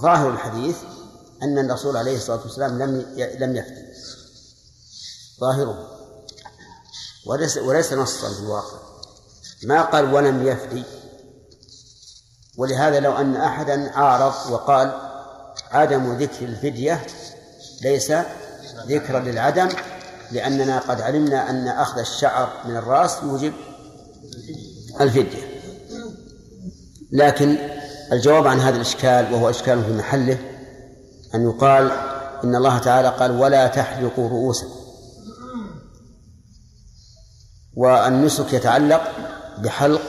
ظاهر الحديث أن الرسول عليه الصلاة والسلام لم لم يفتي ظاهره. وليس وليس نصا في الواقع. ما قال ولم يفتي ولهذا لو أن أحدا عارض وقال عدم ذكر الفدية ليس ذكرا للعدم لأننا قد علمنا أن أخذ الشعر من الرأس يوجب الفدية. لكن الجواب عن هذا الإشكال وهو إشكال في محله أن يقال إن الله تعالى قال ولا تحلقوا رؤوسكم. والنسك يتعلق بحلق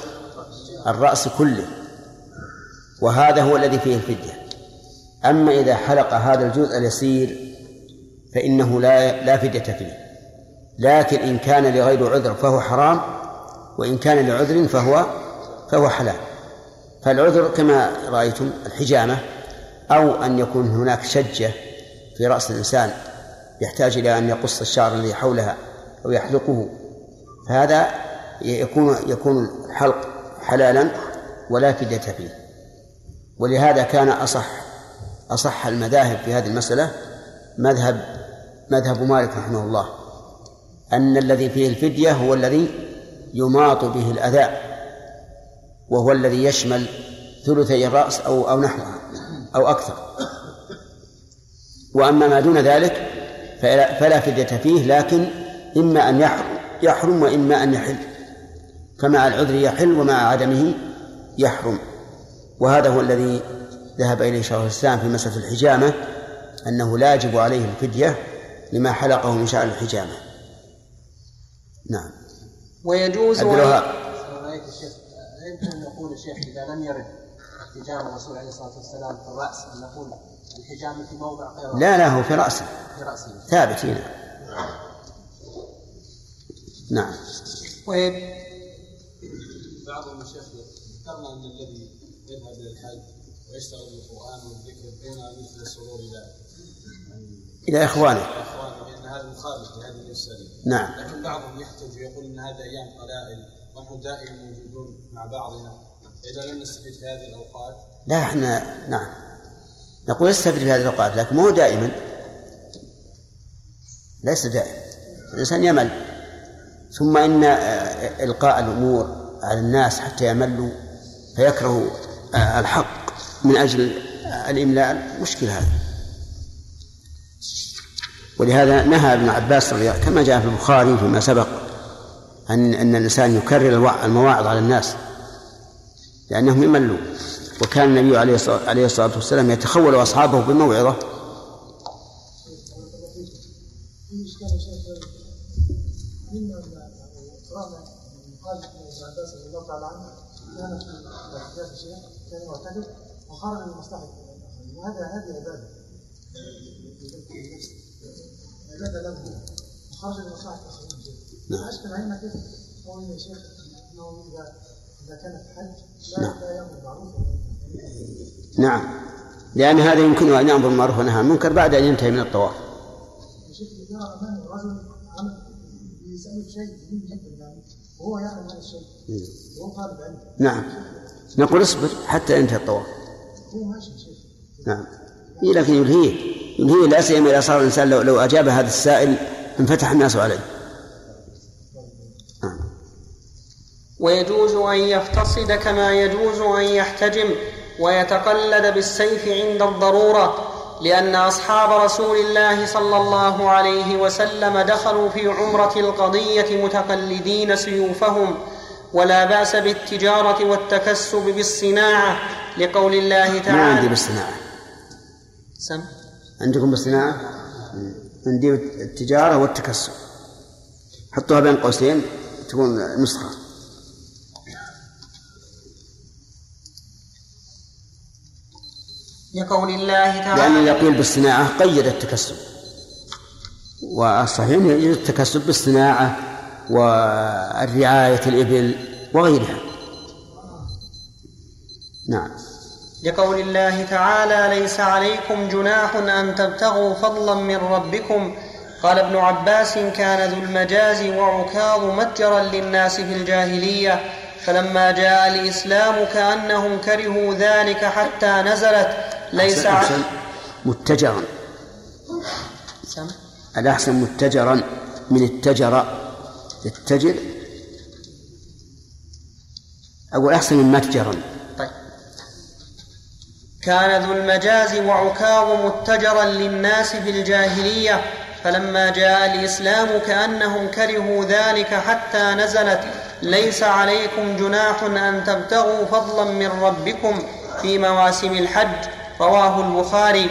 الرأس كله. وهذا هو الذي فيه الفدية. أما إذا حلق هذا الجزء اليسير فإنه لا لا فدية فيه. لكن إن كان لغير عذر فهو حرام وإن كان لعذر فهو فهو حلال. فالعذر كما رأيتم الحجامة أو أن يكون هناك شجة في رأس الإنسان يحتاج إلى أن يقص الشعر الذي حولها أو يحلقه فهذا يكون يكون الحلق حلالا ولا فدية فيه. ولهذا كان أصح أصح المذاهب في هذه المسألة مذهب مذهب مالك رحمه الله أن الذي فيه الفدية هو الذي يماط به الأذى وهو الذي يشمل ثلثي الرأس أو أو نحوها. أو أكثر. وأما ما دون ذلك فلا, فلا فدية فيه لكن إما أن يحرم, يحرم وإما أن يحل. فمع العذر يحل ومع عدمه يحرم. وهذا هو الذي ذهب إليه شيخ الإسلام في مسألة الحجامة أنه لا يجب عليه الفدية لما حلقه من شعر الحجامة. نعم. ويجوز عبد الوهاب يمكن أن نقول الشيخ إذا لم يرد. احتجام الرسول عليه الصلاة والسلام في الرأس أن نقول الحجامة في موضع غير لا لا هو في رأسه. في رأسه. ثابت هنا. نعم. وي- بعض المشايخ ذكرنا أن الذي يذهب إلى الحج ويشتغل بالقرآن والذكر بين مثل السرور إلى إلى إخوانه. إخوانه لأن هذا مخالف لهذه الرساله نعم. لكن بعضهم يحتج ويقول إن هذا أيام قلائل ونحن دائما موجودون مع بعضنا. إذا لم نستفيد في هذه الأوقات. لا إحنا نعم. نقول استفد في هذه الأوقات لكن مو دائما. ليس دائما. الإنسان يمل. ثم إن آه، إلقاء الأمور على الناس حتى يملوا فيكرهوا آه، الحق من أجل الإملاء مشكل هذا ولهذا نهى ابن عباس رضي كما جاء في البخاري فيما سبق أن أن الإنسان يكرر المواعظ على الناس. لأنهم يملون وكان النبي عليه الصلاة والسلام يتخول أصحابه بالموعظة وخرج الاخرين وهذا هذه عباده عباده له هو وخرج من مصلحه الاخرين نعم. اشكل علينا كيف قول يا شيخ إنه اذا إذا كان في حج نعم. نعم. لأن هذا يمكنه أن يأمر بالمعروف والنهي عن المنكر بعد أن ينتهي من الطواف. نعم. نقول اصبر حتى ينتهي الطواف. هو ماشي نعم. إيه لكن يلهيه. يلهيه لا سيما إذا صار الإنسان لو, لو أجاب هذا السائل انفتح الناس عليه. ويجوز أن يفتصد كما يجوز أن يحتجم ويتقلد بالسيف عند الضرورة لأن أصحاب رسول الله صلى الله عليه وسلم دخلوا في عمرة القضية متقلدين سيوفهم ولا بأس بالتجارة والتكسب بالصناعة لقول الله ما عندي تعالى بالصناعة؟ سم؟ عندكم بالصناعة. عندي التجارة والتكسب. حطوها بين قوسين تكون نسخة. لقول الله لأن تعالى إذا قيل بالصناعة قيد التكسب. والصحيح أن يجوز التكسب بالصناعة والرعاية الإبل وغيرها. نعم. لقول الله تعالى ليس عليكم جناح أن تبتغوا فضلا من ربكم. قال ابن عباس كان ذو المجاز وعكاظ متجرا للناس في الجاهلية. فلما جاء الإسلام كأنهم كرهوا ذلك حتى نزلت ليس أحسن متجرا. الأحسن متجرا من التجر التجر أقول أحسن من متجرا. طيب. كان ذو المجاز وعكاظ متجرا للناس في الجاهلية فلما جاء الإسلام كأنهم كرهوا ذلك حتى نزلت ليس عليكم جناح أن تبتغوا فضلا من ربكم في مواسم الحج رواه البخاري.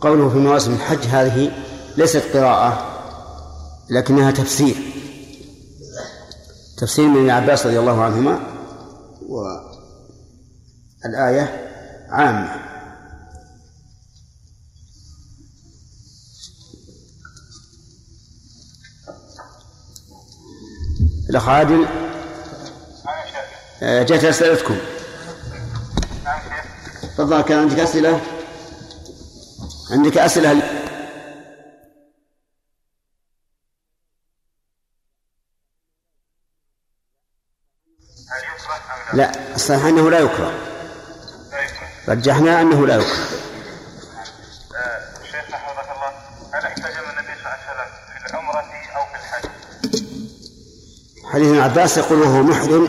قوله في مواسم الحج هذه ليست قراءة لكنها تفسير. تفسير من ابن عباس رضي الله عنهما والآية عامة. الأخ عادل آه، جاءت أسئلتكم تفضل كان عندك أسئلة؟ عندك أسئلة؟ لا الصحيح أنه لا يكره. رجحنا أنه لا يكره. حفظك الله هل احتجم النبي صلى الله عليه وسلم في العمرة أو في الحج؟ حديث ابن عباس يقول وهو محرم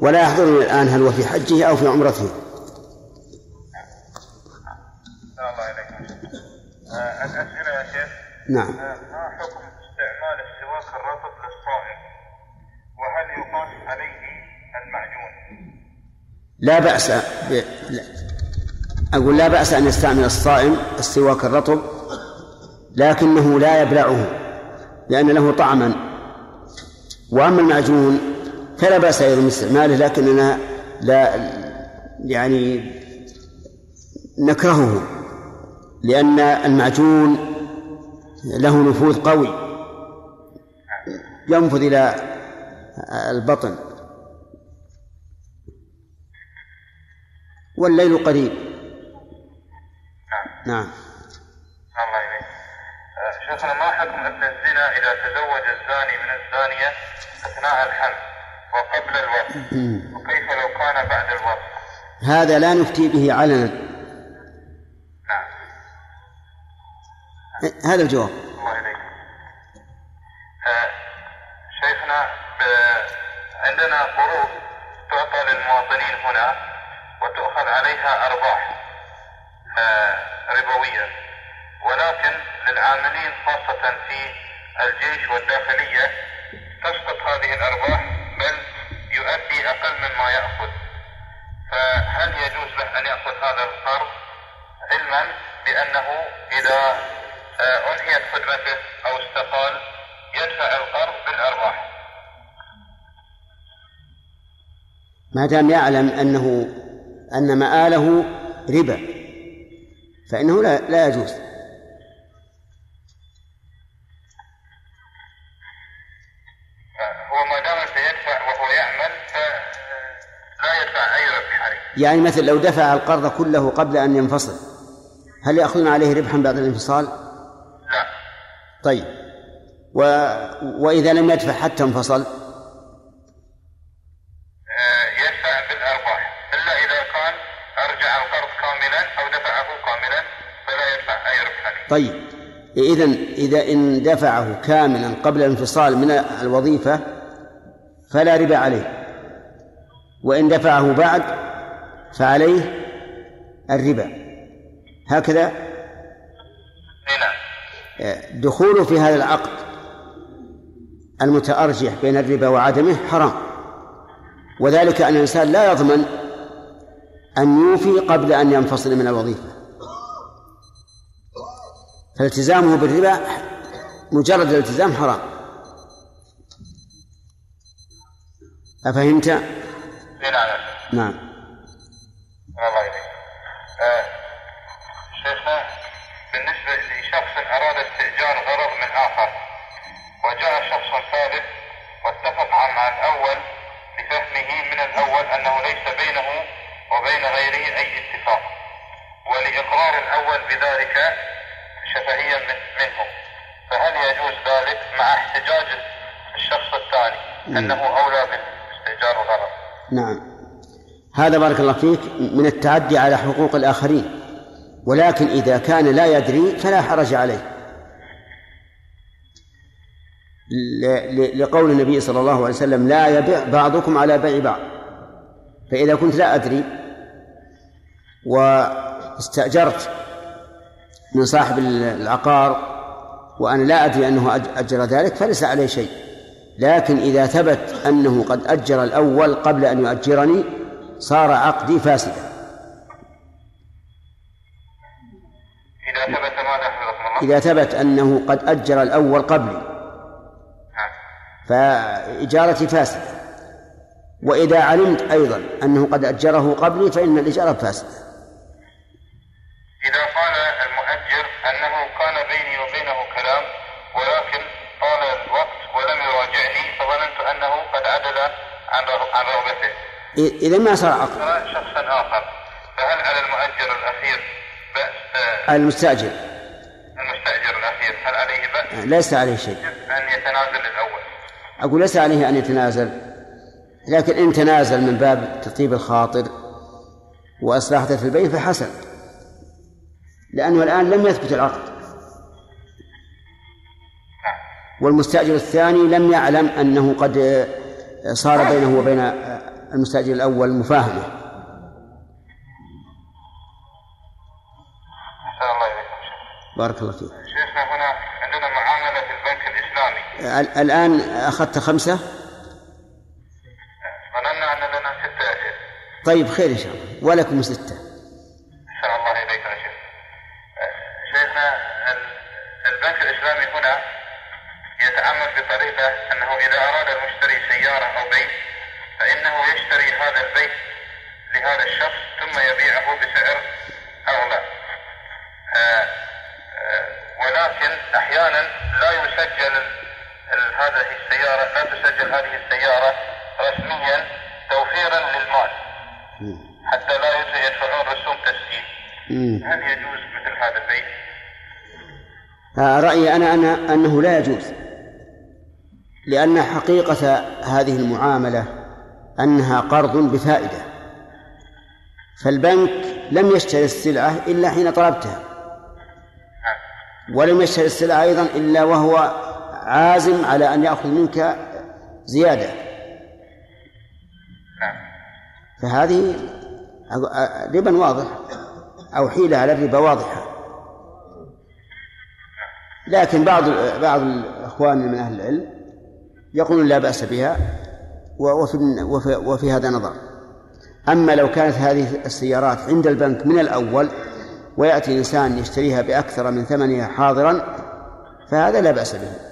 ولا يحضرني الآن هل هو في حجه أو في عمرته أحسن الله إليكم آه، الأسئلة يا شيخ نعم آه، ما حكم استعمال السواك الرطب للصائم؟ وهل يقاس عليه المعجون؟ لا بأس ب... لا. أقول لا بأس أن يستعمل الصائم السواك الرطب لكنه لا يبلعه لأن له طعما وأما المعجون فلا بأس أيضا من استعماله لكننا لا يعني نكرهه لأن المعجون له نفوذ قوي. ينفذ إلى البطن. والليل قريب. نعم. الله إليك. آه، شيخنا ما حكم ابن الزنا إذا تزوج الزاني من الزانية أثناء الحمل وقبل الوقت؟ وكيف لو كان بعد الوقت؟ هذا لا نفتي به علنا نعم هذا الجواب. الله آه، شيخنا عندنا قروض تعطى للمواطنين هنا وتؤخذ عليها أرباح آه، ربوية. ولكن للعاملين خاصة في الجيش والداخلية تسقط هذه الأرباح بل يؤدي أقل مما يأخذ. فهل يجوز له أن يأخذ هذا القرض؟ علما بأنه إذا أنهيت خدمته أو استقال. يدفع القرض بالأرباح. ما دام يعلم أنه أن مآله ربا فإنه لا لا يجوز. هو ما دام سيدفع وهو يعمل فلا يدفع أي ربح عليه. يعني مثل لو دفع القرض كله قبل أن ينفصل هل يأخذون عليه ربحا بعد الانفصال؟ طيب. و... وإذا لم يدفع حتى انفصل؟ آه، يدفع بالأرباح إلا إذا كان أرجع القرض كاملا أو دفعه كاملا فلا يدفع أي ربح. عليه طيب. إذا إذا إن دفعه كاملا قبل الانفصال من الوظيفة فلا ربا عليه. وإن دفعه بعد فعليه الربا. هكذا؟ دخوله في هذا العقد المتأرجح بين الربا وعدمه حرام. وذلك أن الإنسان لا يضمن أن يوفي قبل أن ينفصل من الوظيفة. فالتزامه بالربا مجرد الالتزام حرام. أفهمت؟ نعم. نعم الله إليك آه، شيخنا بالنسبة لشخص أراد استئجار غرض من آخر وجاء شخص ثالث واتفق مع الأول بفهمه من الأول أنه ليس بينه وبين غيره أي اتفاق. ولإقرار الأول بذلك شفهيا من- منه. فهل يجوز ذلك مع احتجاج الشخص الثاني أنه أولى بالاستئجار الغرض نعم. هذا بارك الله فيك من التعدي على حقوق الآخرين. ولكن إذا كان لا يدري فلا حرج عليه. لقول النبي صلى الله عليه وسلم لا يبيع بعضكم على بيع بعض فإذا كنت لا أدري واستأجرت من صاحب العقار وأنا لا أدري أنه أج- أجر ذلك فليس عليه شيء لكن إذا ثبت أنه قد أجر الأول قبل أن يؤجرني صار عقدي فاسدا إذا ثبت؟ إذا ثبت أنه قد أجر الأول قبلي. فإجارتي فاسدة. وإذا علمت أيضا أنه قد أجره قبلي فإن الإجارة فاسدة. إذا قال المؤجر أنه كان بيني وبينه كلام ولكن طال الوقت ولم يراجعني فظننت أنه قد عدل عن عن رغبته. إذا ما صار عقد شخصا آخر فهل على المؤجر الأخير بأس؟ آه، المستأجر. المستأجر الأخير هل عليه بأس؟ ليس عليه شيء. أقول ليس عليه أن يتنازل لكن إن تنازل من باب تطيب الخاطر وإصلاح ذات البين فحسن لأنه الآن لم يثبت العقد. والمستأجر الثاني لم يعلم أنه قد صار بينه وبين المستأجر الأول مفاهمة. بارك الله فيك شيخنا هنا عندنا معاملة في البنك الإسلامي ال- الآن أخذت خمسة؟ ظننا أن لنا ستة يا شيخ طيب خير إن شاء الله. ولكم ستة. أحسن الله إليك يا شيخ. شيخنا ال- البنك الإسلامي هنا يتعامل بطريقة أنه إذا أراد المشتري سيارة أو بيت فإنه يشتري هذا البيت لهذا الشخص ثم يبيعه بسعر أغلى. آه، آه، ولكن أحيانا لا يسجل هذه السيارة لا تسجل هذه السيارة رسميا توفيرا للمال حتى لا يدفعون رسوم تسجيل. هل يجوز مثل هذا البيت؟ آه، رأيي أنا أنا أنه لا يجوز لأن حقيقة هذه المعاملة أنها قرض بفائدة فالبنك لم يشتري السلعة إلا حين طلبتها ولم يشتري السلعة أيضا إلا وهو عازم على أن يأخذ منك زيادة. فهذه ربا واضح أو حيلة على الربا واضحة. لكن بعض بعض الإخوان من أهل العلم يقولون لا بأس بها وفي, وفي, وفي هذا نظر. أما لو كانت هذه السيارات عند البنك من الأول ويأتي إنسان يشتريها بأكثر من ثمنها حاضرا فهذا لا بأس به.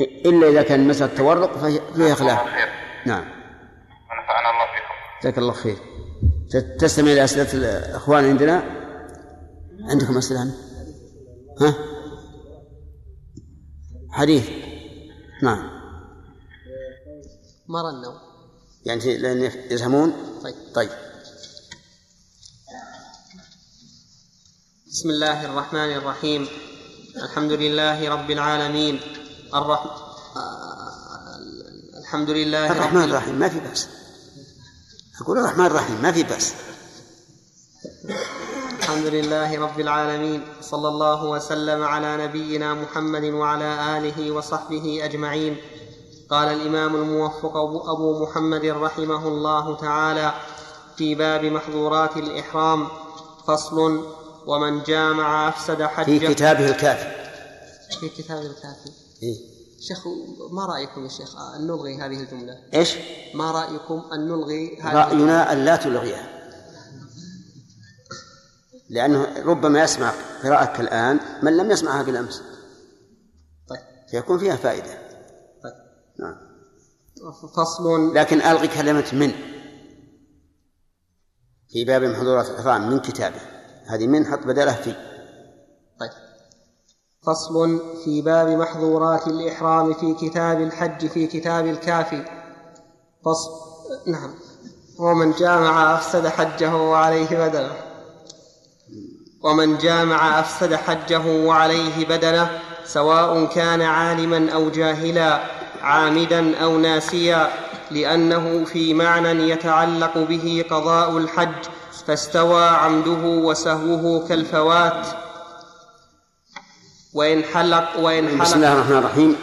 إلا إذا كان مسألة تورق ففيها خلاف. الله خير. نعم. ونفعنا الله فيكم. جزاك الله خير. تستمع إلى أسئلة الإخوان عندنا؟ عندكم أسئلة؟ ها؟ حديث. نعم. مر النوم. يعني لأن يفهمون طيب. طيب. بسم الله الرحمن الرحيم. الحمد لله رب العالمين. الرح... آه، الحمد لله الرحمن ال- الرحيم ما في بأس. أقول الرحمن الرحيم ما في بأس. الحمد لله رب العالمين صلى الله وسلم على نبينا محمد وعلى آله وصحبه أجمعين. قال الإمام الموفق أبو- أبو محمد رحمه الله تعالى في باب محظورات الإحرام فصل ومن جامع أفسد في حجه كتابه الكافي. في كتاب الكافي. إيه؟ شيخ ما رأيكم يا شيخ أن نلغي هذه الجملة؟ إيش؟ ما رأيكم أن نلغي هذه رأينا أن لا تلغيها. لأنه ربما يسمع قراءتك الآن من لم يسمعها بالأمس. طيب. فيكون فيها فائدة. طيب. نعم. فصل. لكن ألغي كلمة من. في باب محظورات الإحرام من كتابه. هذه من حط بدله في. فصل في باب محظورات الإحرام في كتاب الحج في كتاب الكافي. فصل نعم. ومن جامع أفسد حجه وعليه بدنه. ومن جامع أفسد حجه وعليه بدنه سواء كان عالما أو جاهلا عامدا أو ناسيا لأنه في معنى يتعلق به قضاء الحج فاستوى عمده وسهوه كالفوات. وإن حلق وإن حلق. بسم الله الرحمن الرحيم.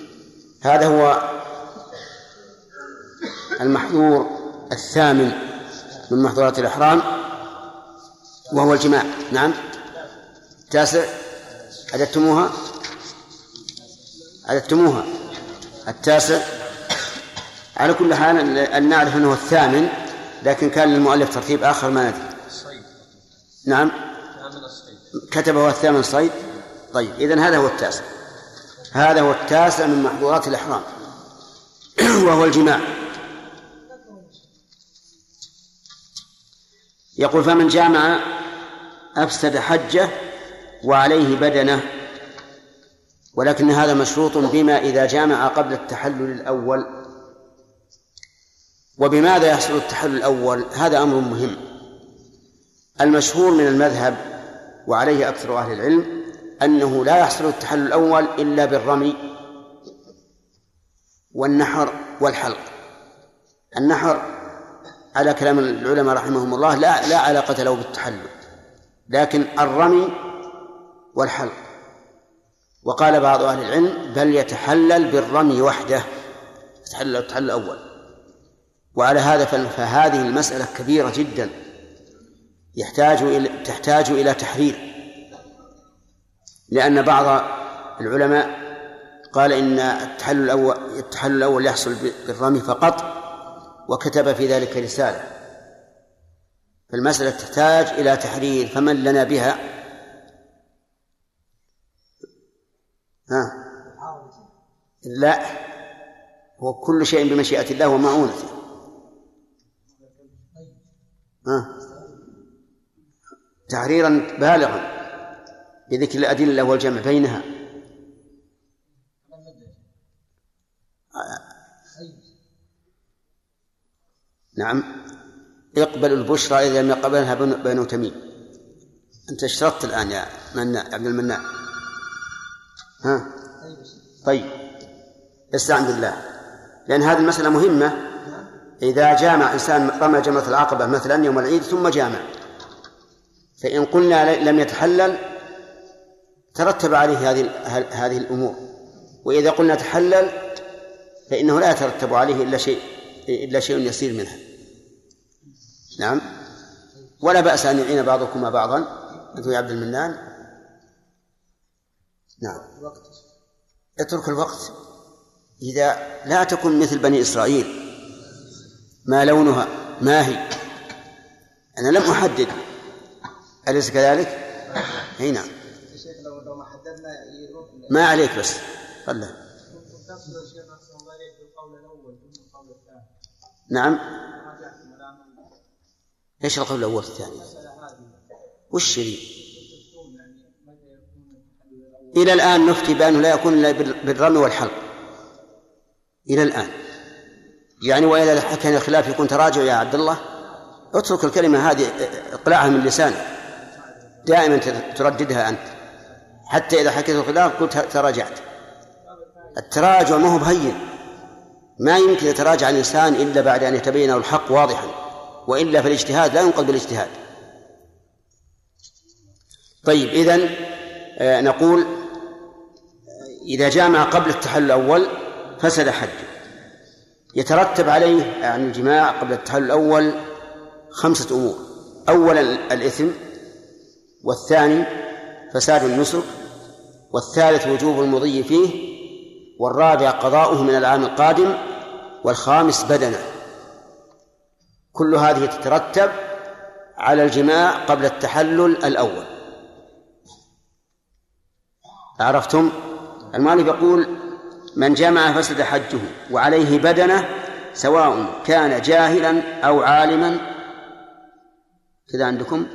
[CLEARS THROAT] هذا هو المحظور الثامن من محظورات الإحرام وهو الجماع. نعم. تاسع عددتموها عددتموها التاسع. على كل حال أن نعرف أنه الثامن لكن كان للمؤلف ترتيب آخر ما ندري. نعم. كتبه الثامن صيد طيب إذن هذا هو التاسع. هذا هو التاسع من محظورات الإحرام. [CLEARS THROAT] وهو الجماع. يقول فمن جامع أفسد حجة وعليه بدنة ولكن هذا مشروط بما إذا جامع قبل التحلل الأول. وبماذا يحصل التحلل الأول؟ هذا أمر مهم. المشهور من المذهب وعليه أكثر أهل العلم أنه لا يحصل التحلل الأول إلا بالرمي والنحر والحلق. النحر على كلام العلماء رحمهم الله لا لا علاقة له بالتحلل لكن الرمي والحلق. وقال بعض أهل العلم بل يتحلل بالرمي وحده يتحلل التحلل الأول. وعلى هذا فهذه المسألة كبيرة جدا يحتاج إلى تحتاج إلى تحرير. لأن بعض العلماء قال إن التحلل الأول التحلل الأول يحصل بالرمي فقط وكتب في ذلك رسالة. فالمسألة تحتاج إلى تحرير فمن لنا بها؟ ها؟ لا. هو كل شيء بمشيئة الله ومعونته. ها؟ تحريرا بالغا. بذكر الأدلة والجمع بينها. نعم. اقبل البشرى إذا لم يقبلها بنو تميم. أنت اشترطت الآن يا مناء عبد المناء؟ ها؟ طيب. استعن بالله. لأن هذه المسألة مهمة. إذا جامع إنسان رمى جمرة العقبة مثلا يوم العيد ثم جامع. فإن قلنا لم يتحلل ترتب عليه هذه هذه الأمور. وإذا قلنا تحلل فإنه لا يترتب عليه إلا شيء إلا شيء يسير منها. نعم. ولا بأس أن يعين بعضكما بعضا. أنت يا عبد المنان. نعم. اترك الوقت. إذا لا تكن مثل بني إسرائيل ما لونها ما هي. أنا لم أحدد. أليس كذلك؟ أي نعم. ما عليك بس. خله نعم. إيش القول الأول والثاني؟ وش اللي إلى الآن نفتي بأنه لا يكون إلا بالرمي والحلق. إلى الآن. يعني واذا كان الخلاف يكون تراجع يا عبد الله؟ اترك الكلمة هذه اقلعها من لسانك. دائما ترددها أنت. حتى إذا حكيت الخلاف قلت تراجعت. التراجع ما هو بهين. ما يمكن يتراجع الإنسان إلا بعد أن يتبين الحق واضحا وإلا فالاجتهاد لا ينقل بالاجتهاد. طيب اذا آه، نقول إذا جامع قبل التحلل الأول فسد حجه يترتب عليه عن الجماع قبل التحلل الأول خمسة أمور. اولا الإثم والثاني فساد النسك والثالث وجوب المضي فيه والرابع قضاؤه من العام القادم والخامس بدنه. كل هذه تترتب على الجماع قبل التحلل الأول. عرفتم؟ المؤلف يقول من جمع فسد حجه وعليه بدنه سواء كان جاهلا أو عالما كذا عندكم؟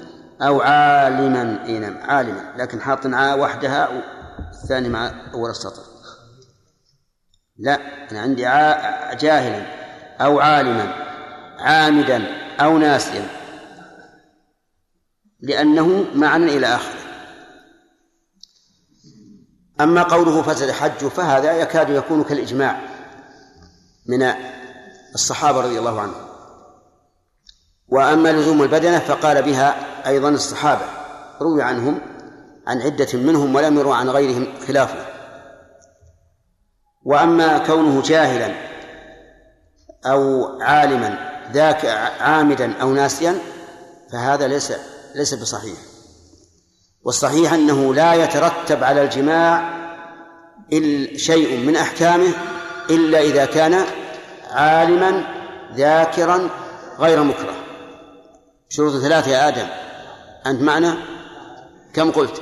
أو عالما. إي نعم عالما لكن حاط عا وحدها والثاني مع أول السطر لا أنا عندي جاهلا أو عالما عامدا أو ناسيا. لأنه معنى إلى آخره. أما قوله فسد حجه فهذا يكاد يكون كالإجماع من الصحابة رضي الله عنهم. وأما لزوم البدنة فقال بها أيضا الصحابة روي عنهم عن عدة منهم ولم يروا عن غيرهم خلافه وأما كونه جاهلا أو عالما ذاك عامدا أو ناسيا فهذا ليس ليس بصحيح. والصحيح أنه لا يترتب على الجماع شيء من أحكامه إلا إذا كان عالما ذاكرا غير مكره. شروط ثلاثة يا آدم. أنت معنا؟ كم قلت؟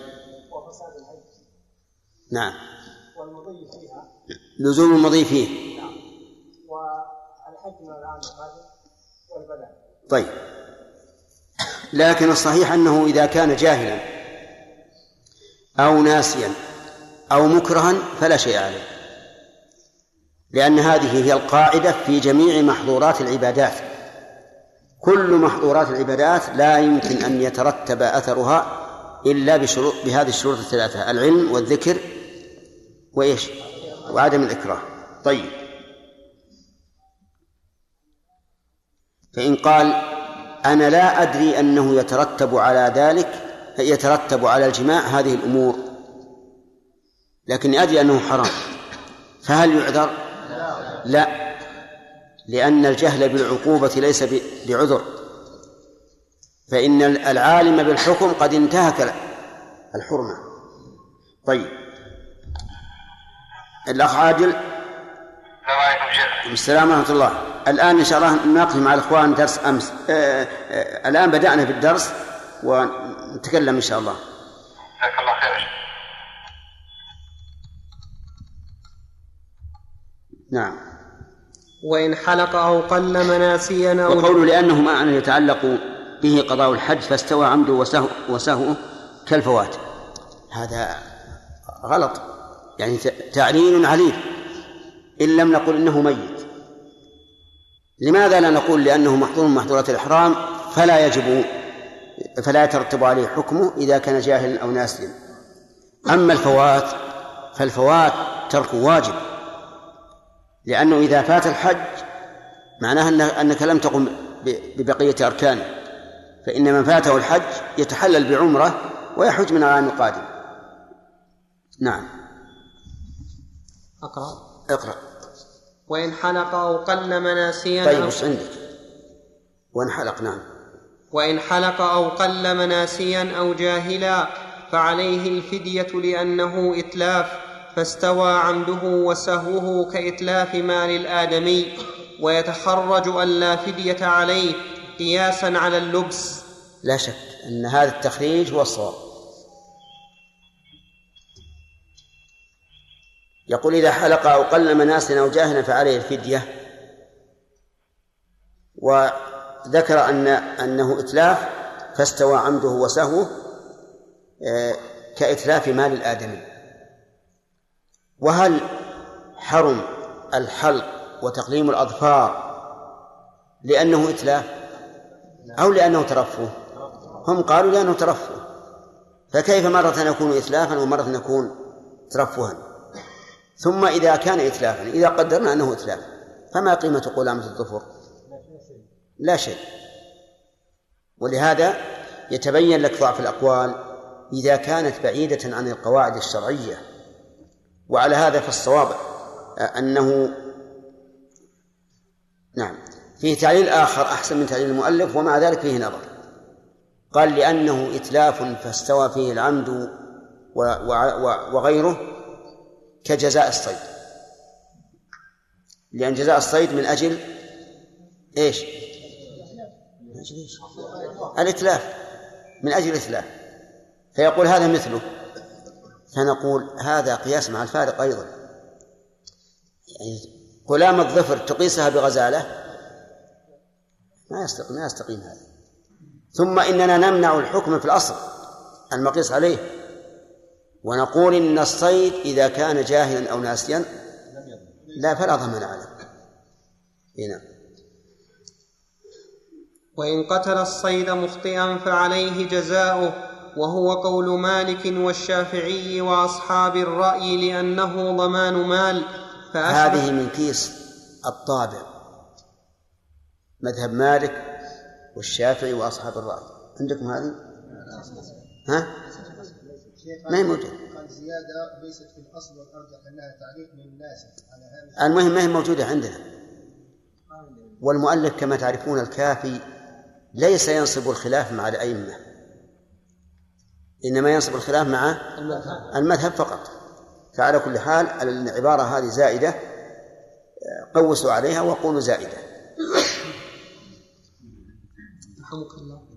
نعم. والمضي فيها. لزوم المضي فيه. نعم. والحج من العام القادم والبدن طيب. لكن الصحيح أنه إذا كان جاهلا أو ناسيا أو مكرها فلا شيء عليه. لأن هذه هي القاعدة في جميع محظورات العبادات. كل محظورات العبادات لا يمكن أن يترتب أثرها إلا بشروط بهذه الشروط الثلاثة. العلم والذكر وإيش؟ وعدم الإكراه. طيب. فإن قال أنا لا أدري أنه يترتب على ذلك يترتب على الجماع هذه الأمور. لكني أدري أنه حرام. فهل يعذر؟ لا. لأن الجهل بالعقوبة ليس بعذر. فإن العالم بالحكم قد انتهك الحرمة. طيب. الأخ عادل. السلام. عليكم شيخ السلام ورحمة الله. الآن إن شاء الله نناقش مع الإخوان درس أمس. آه آه الآن بدأنا في الدرس ونتكلم إن شاء الله. جزاك الله خير. نعم. وإن حلق أو قل مناسيا أو وقول لأنه معنى يتعلق به قضاء الحج فاستوى عمده وسهو وسهوه كالفوات. هذا غلط. يعني تعليل عليه. إن لم نقل إنه ميت. لماذا لا نقول لأنه محظور من محظورات الإحرام؟ فلا يجب فلا يترتب عليه حكمه إذا كان جاهلا أو ناسيا أما الفوات فالفوات ترك واجب. لأنه إذا فات الحج معناها أنك لم تقم ببقية أركانه. فإن من فاته الحج يتحلل بعمرة ويحج من العام القادم. نعم. أقرأ. اقرأ. وإن حلق أو قل مناسيا طيب وش عندك؟ وإن حلق نعم. وإن حلق أو قل مناسيا أو جاهلا فعليه الفدية لأنه إتلاف فاستوى عمده وسهوه كإتلاف مال الآدمي ويتخرج أن لا فدية عليه قياسا على اللبس. لا شك أن هذا التخريج هو الصواب. يقول إذا حلق أو قل مناسا أو جاهلا فعليه الفدية. وذكر أن أنه إتلاف فاستوى عمده وسهوه آه، كإتلاف مال الآدمي. وهل حرم الحلق وتقليم الأظفار لأنه إتلاف؟ أو لأنه ترفه؟ هم قالوا لأنه ترفه. فكيف مرة يكون إتلافا ومرة يكون ترفها؟ ثم إذا كان إتلافا إذا قدرنا أنه إتلاف فما قيمة قلامة الظفر؟ لا شيء. ولهذا يتبين لك ضعف الأقوال إذا كانت بعيدة عن القواعد الشرعية. وعلى هذا فالصواب أنه نعم فيه تعليل آخر أحسن من تعليل المؤلف ومع ذلك فيه نظر. قال لأنه إتلاف فاستوى فيه العمد وغيره كجزاء الصيد. لأن جزاء الصيد من أجل إيش؟ من أجل إيش؟ الإتلاف. من أجل الإتلاف. فيقول هذا مثله. فنقول هذا قياس مع الفارق أيضا. يعني غلام الظفر تقيسها بغزالة؟ ما يستقيم ما يستقيم هذا. ثم إننا نمنع الحكم في الأصل. المقيس عليه. ونقول إن الصيد إذا كان جاهلا أو ناسيا لا فلا ضمان عليه هنا وإن قتل الصيد مخطئا فعليه جزاؤه وهو قول مالك والشافعي وأصحاب الرأي لأنه ضمان مال هذه من كيس الطابع مذهب مالك والشافعي وأصحاب الرأي عندكم هذه؟ ها؟ ما هي موجودة؟ قال زيادة ليست في الأصل والأرجح أنها تعليق من الناس على هذا المهم ما هي موجودة عندنا؟ والمؤلف كما تعرفون الكافي ليس ينصب الخلاف مع الأئمة. إنما ينصب الخلاف مع المذهب فقط. فعلى كل حال العبارة هذه زائدة قوسوا عليها وقولوا زائدة. رحمك الله.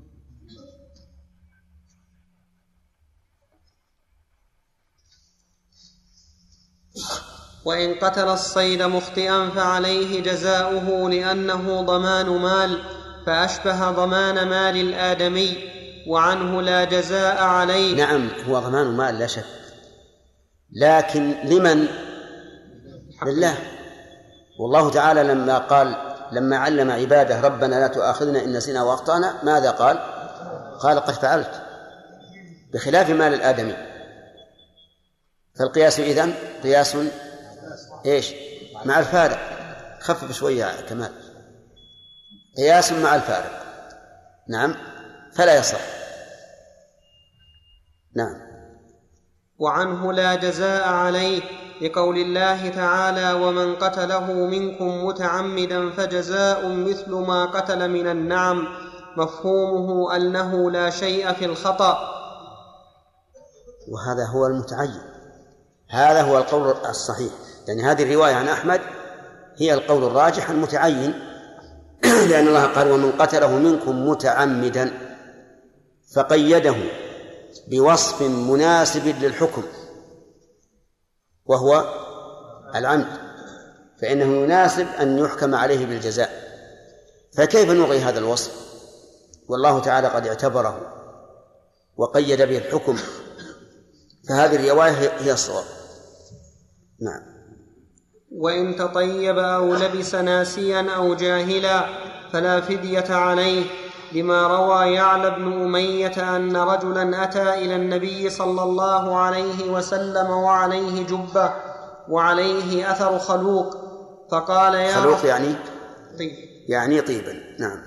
وإن قتل الصيد مخطئا فعليه جزاؤه لأنه ضمان مال فأشبه ضمان مال الآدمي وعنه لا جزاء عليه. نعم هو ضمان مال لا شك. لكن لمن؟ لله. والله تعالى لما قال لما علم عباده ربنا لا تؤاخذنا إن نسينا وأخطأنا ماذا قال؟ قال قد فعلت. بخلاف مال الآدمي. فالقياس إذن قياس إيش؟ مع الفارق. خفف شوية كمال. قياس مع الفارق. نعم. فلا يصح. نعم. وعنه لا جزاء عليه لقول الله تعالى ومن قتله منكم متعمدا فجزاء مثل ما قتل من النعم مفهومه أنه لا شيء في الخطأ. وهذا هو المتعين. هذا هو القول الصحيح. يعني هذه الرواية عن أحمد هي القول الراجح المتعين [CLEARS THROAT] لأن الله قال ومن قتله منكم متعمدا فقيده بوصف مناسب للحكم وهو العمد فإنه يناسب أن يحكم عليه بالجزاء. فكيف نلغي هذا الوصف؟ والله تعالى قد اعتبره وقيد به الحكم فهذه الرواية هي الصواب. نعم. وإن تطيب أو لبس ناسيا أو جاهلا فلا فدية عليه لما روى يعلى بن أمية أن رجلا أتى إلى النبي صلى الله عليه وسلم وعليه جبة وعليه أثر خلوق فقال يا خلوق يعني؟ طيب. يعني طيبا نعم.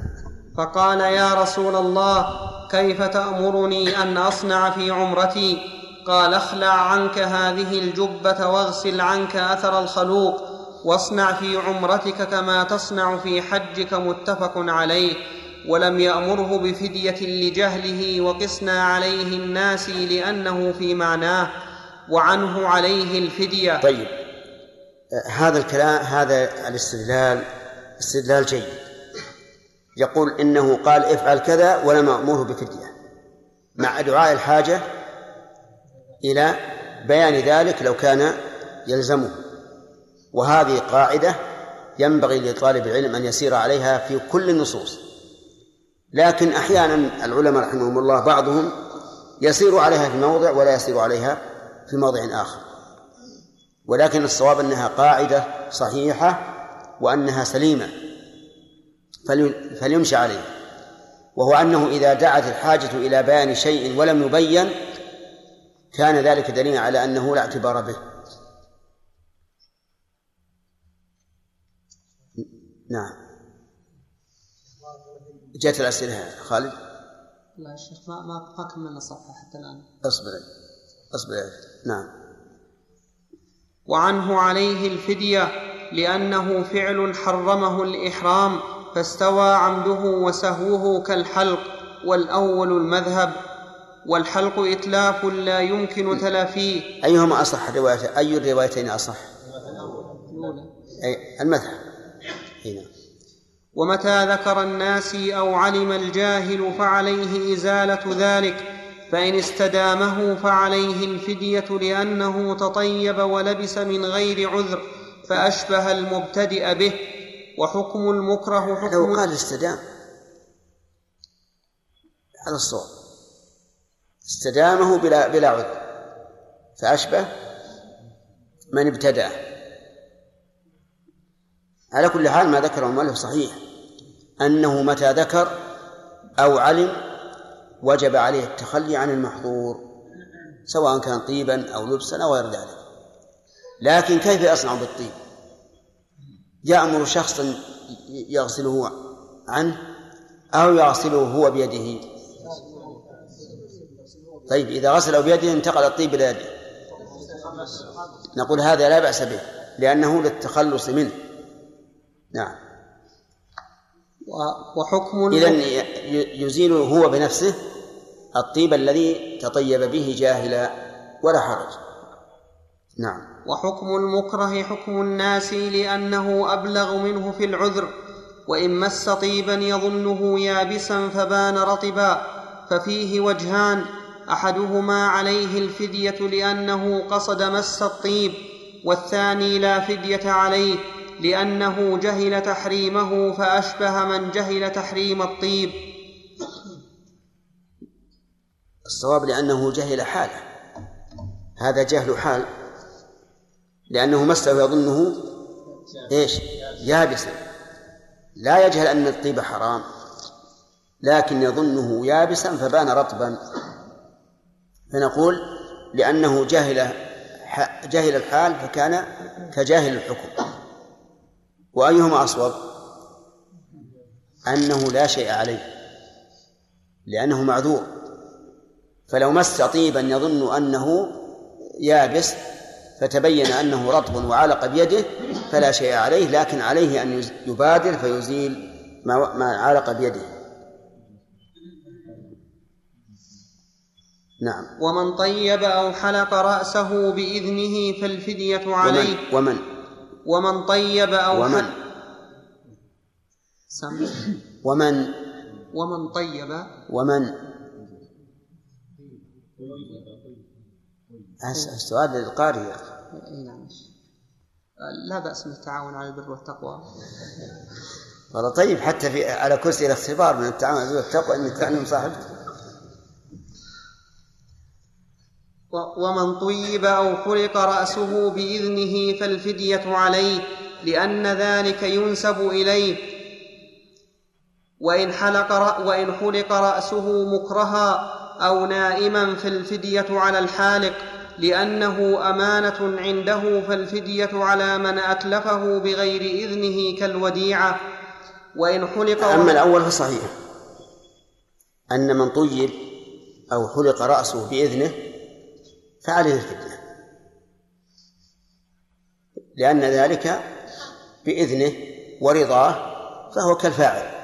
فقال يا رسول الله كيف تأمرني أن أصنع في عمرتي؟ قال اخلع عنك هذه الجبة واغسل عنك أثر الخلوق واصنع في عمرتك كما تصنع في حجك متفق عليه ولم يأمره بفدية لجهله وقسنا عليه الناس لأنه في معناه وعنه عليه الفدية. طيب هذا الكلام هذا الاستدلال استدلال جيد. يقول إنه قال افعل كذا ولم امره بفدية. مع دعاء الحاجة إلى بيان ذلك لو كان يلزمه. وهذه قاعدة ينبغي لطالب العلم أن يسير عليها في كل النصوص. لكن أحيانا العلماء رحمهم الله بعضهم يسير عليها في موضع ولا يسير عليها في موضع آخر. ولكن الصواب أنها قاعدة صحيحة وأنها سليمة. فليمشى عليها. وهو أنه إذا دعت الحاجة إلى بيان شيء ولم يبين كان ذلك دليلا على أنه لا اعتبار به. نعم. جاءت الأسئلة خالد. لا يا شيخ ما ما ما كملنا الصفحة حتى الآن. أصبر. أصبر نعم. وعنه عليه الفدية لأنه فعل حرمه الإحرام فاستوى عمده وسهوه كالحلق والأول المذهب. والحلق إتلاف لا يمكن تلافيه. أيهما أصح الرواية؟ أي الروايتين أصح؟ أي المذهب هنا ومتى ذكر الناسي أو علم الجاهل فعليه إزالة ذلك فإن استدامه فعليه الفدية لأنه تطيب ولبس من غير عذر فأشبه المبتدئ به. وحكم المكره لو حكم قال استدام على الصوت استدامه بلا بلا عذر. فأشبه من ابتدأ. على كل حال ما ذكره المؤلف صحيح. أنه متى ذكر أو علم وجب عليه التخلي عن المحظور سواء كان طيبا أو لبسا أو غير ذلك. لكن كيف يصنع بالطيب؟ يأمر شخصا يغسله عنه أو يغسله هو بيده. طيب إذا غسله بيده انتقل الطيب إلى يده. نقول هذا لا بأس به لأنه للتخلص منه. نعم. وحكم إذا يزيل هو بنفسه الطيب الذي تطيب به جاهلا ولا حرج. نعم. وحكم المكره حكم الناس لأنه أبلغ منه في العذر وإن مس طيبا يظنه يابسا فبان رطبا ففيه وجهان. أحدهما عليه الفدية لأنه قصد مس الطيب والثاني لا فدية عليه لأنه جهل تحريمه فأشبه من جهل تحريم الطيب. الصواب لأنه جهل حاله. هذا جهل حال. لأنه مسه يظنه إيش؟ يابسا. لا يجهل أن الطيب حرام لكن يظنه يابسا فبان رطبا. فنقول لأنه جهل جهل الحال فكان كجاهل الحكم. وأيهما أصوب؟ أنه لا شيء عليه لأنه معذور. فلو مس طيبا يظن أنه يابس فتبين أنه رطب وعلق بيده فلا شيء عليه لكن عليه أن يبادر فيزيل ما علق بيده. نعم. ومن طيب أو حلق رأسه بإذنه فالفدية عليه. ومن؟ ومن ومن طيب أو ومن؟ حلق ومن؟ ومن طيب. ومن؟ الس- السؤال للقارئ يا أخي. أي نعم. لا بأس بالتعاون على البر والتقوى. والله طيب حتى في على كرسي الاختبار من التعامل على التقوى إنك تعلم صاحبك و- ومن طيب أو حلق رأسه بإذنه فالفدية عليه لأن ذلك ينسب إليه. وإن حلق رأ وإن حلق رأسه مكرها أو نائما فالفدية على الحالق لأنه أمانة عنده فالفدية على من أتلفه بغير إذنه كالوديعة. وإن حلق أما الأول فصحيح. أن من طيب أو حلق رأسه بإذنه فعليه الفدية. لأن ذلك بإذنه ورضاه فهو كالفاعل.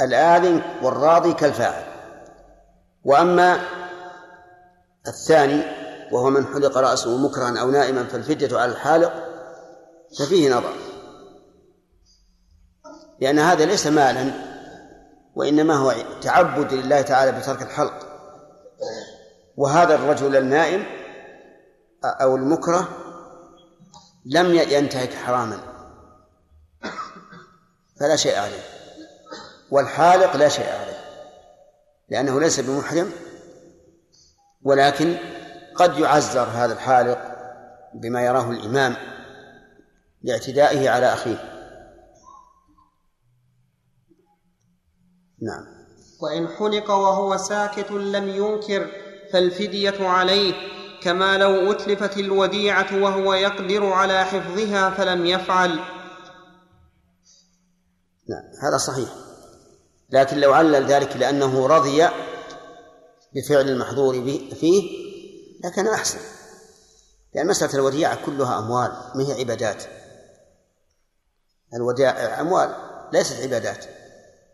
الآذن والراضي كالفاعل. وأما الثاني وهو من حلق رأسه مكرها أو نائما فالفدية على الحالق ففيه نظر. لأن هذا ليس مالا وإنما هو تعبد لله تعالى بترك الحلق. وهذا الرجل النائم أو المكره لم ينتهك حراما. فلا شيء عليه. والحالق لا شيء عليه. لأنه ليس بمحرم ولكن قد يعزر هذا الحالق بما يراه الإمام لاعتدائه على أخيه. نعم. وإن حلق وهو ساكت لم ينكر فالفدية عليه. كما لو أتلفت الوديعة وهو يقدر على حفظها فلم يفعل. نعم هذا صحيح. لكن لو علل ذلك لأنه رضي بفعل المحظور فيه لكان أحسن. لأن مسألة الوديعة كلها أموال ما هي عبادات. الوديعة أموال ليست عبادات.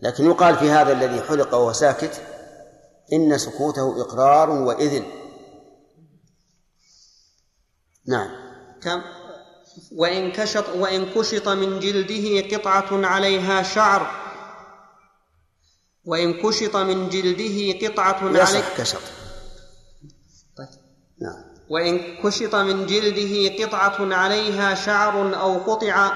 لكن يقال في هذا الذي حلق وهو ساكت إن سكوته إقرار وإذن. نعم. كم؟ وإن كشط وإن كشط من جلده قطعة عليها شعر. وإن كشط من جلده قطعة عليها كشط. نعم. وإن كشط من جلده قطعة عليها شعر أو قطع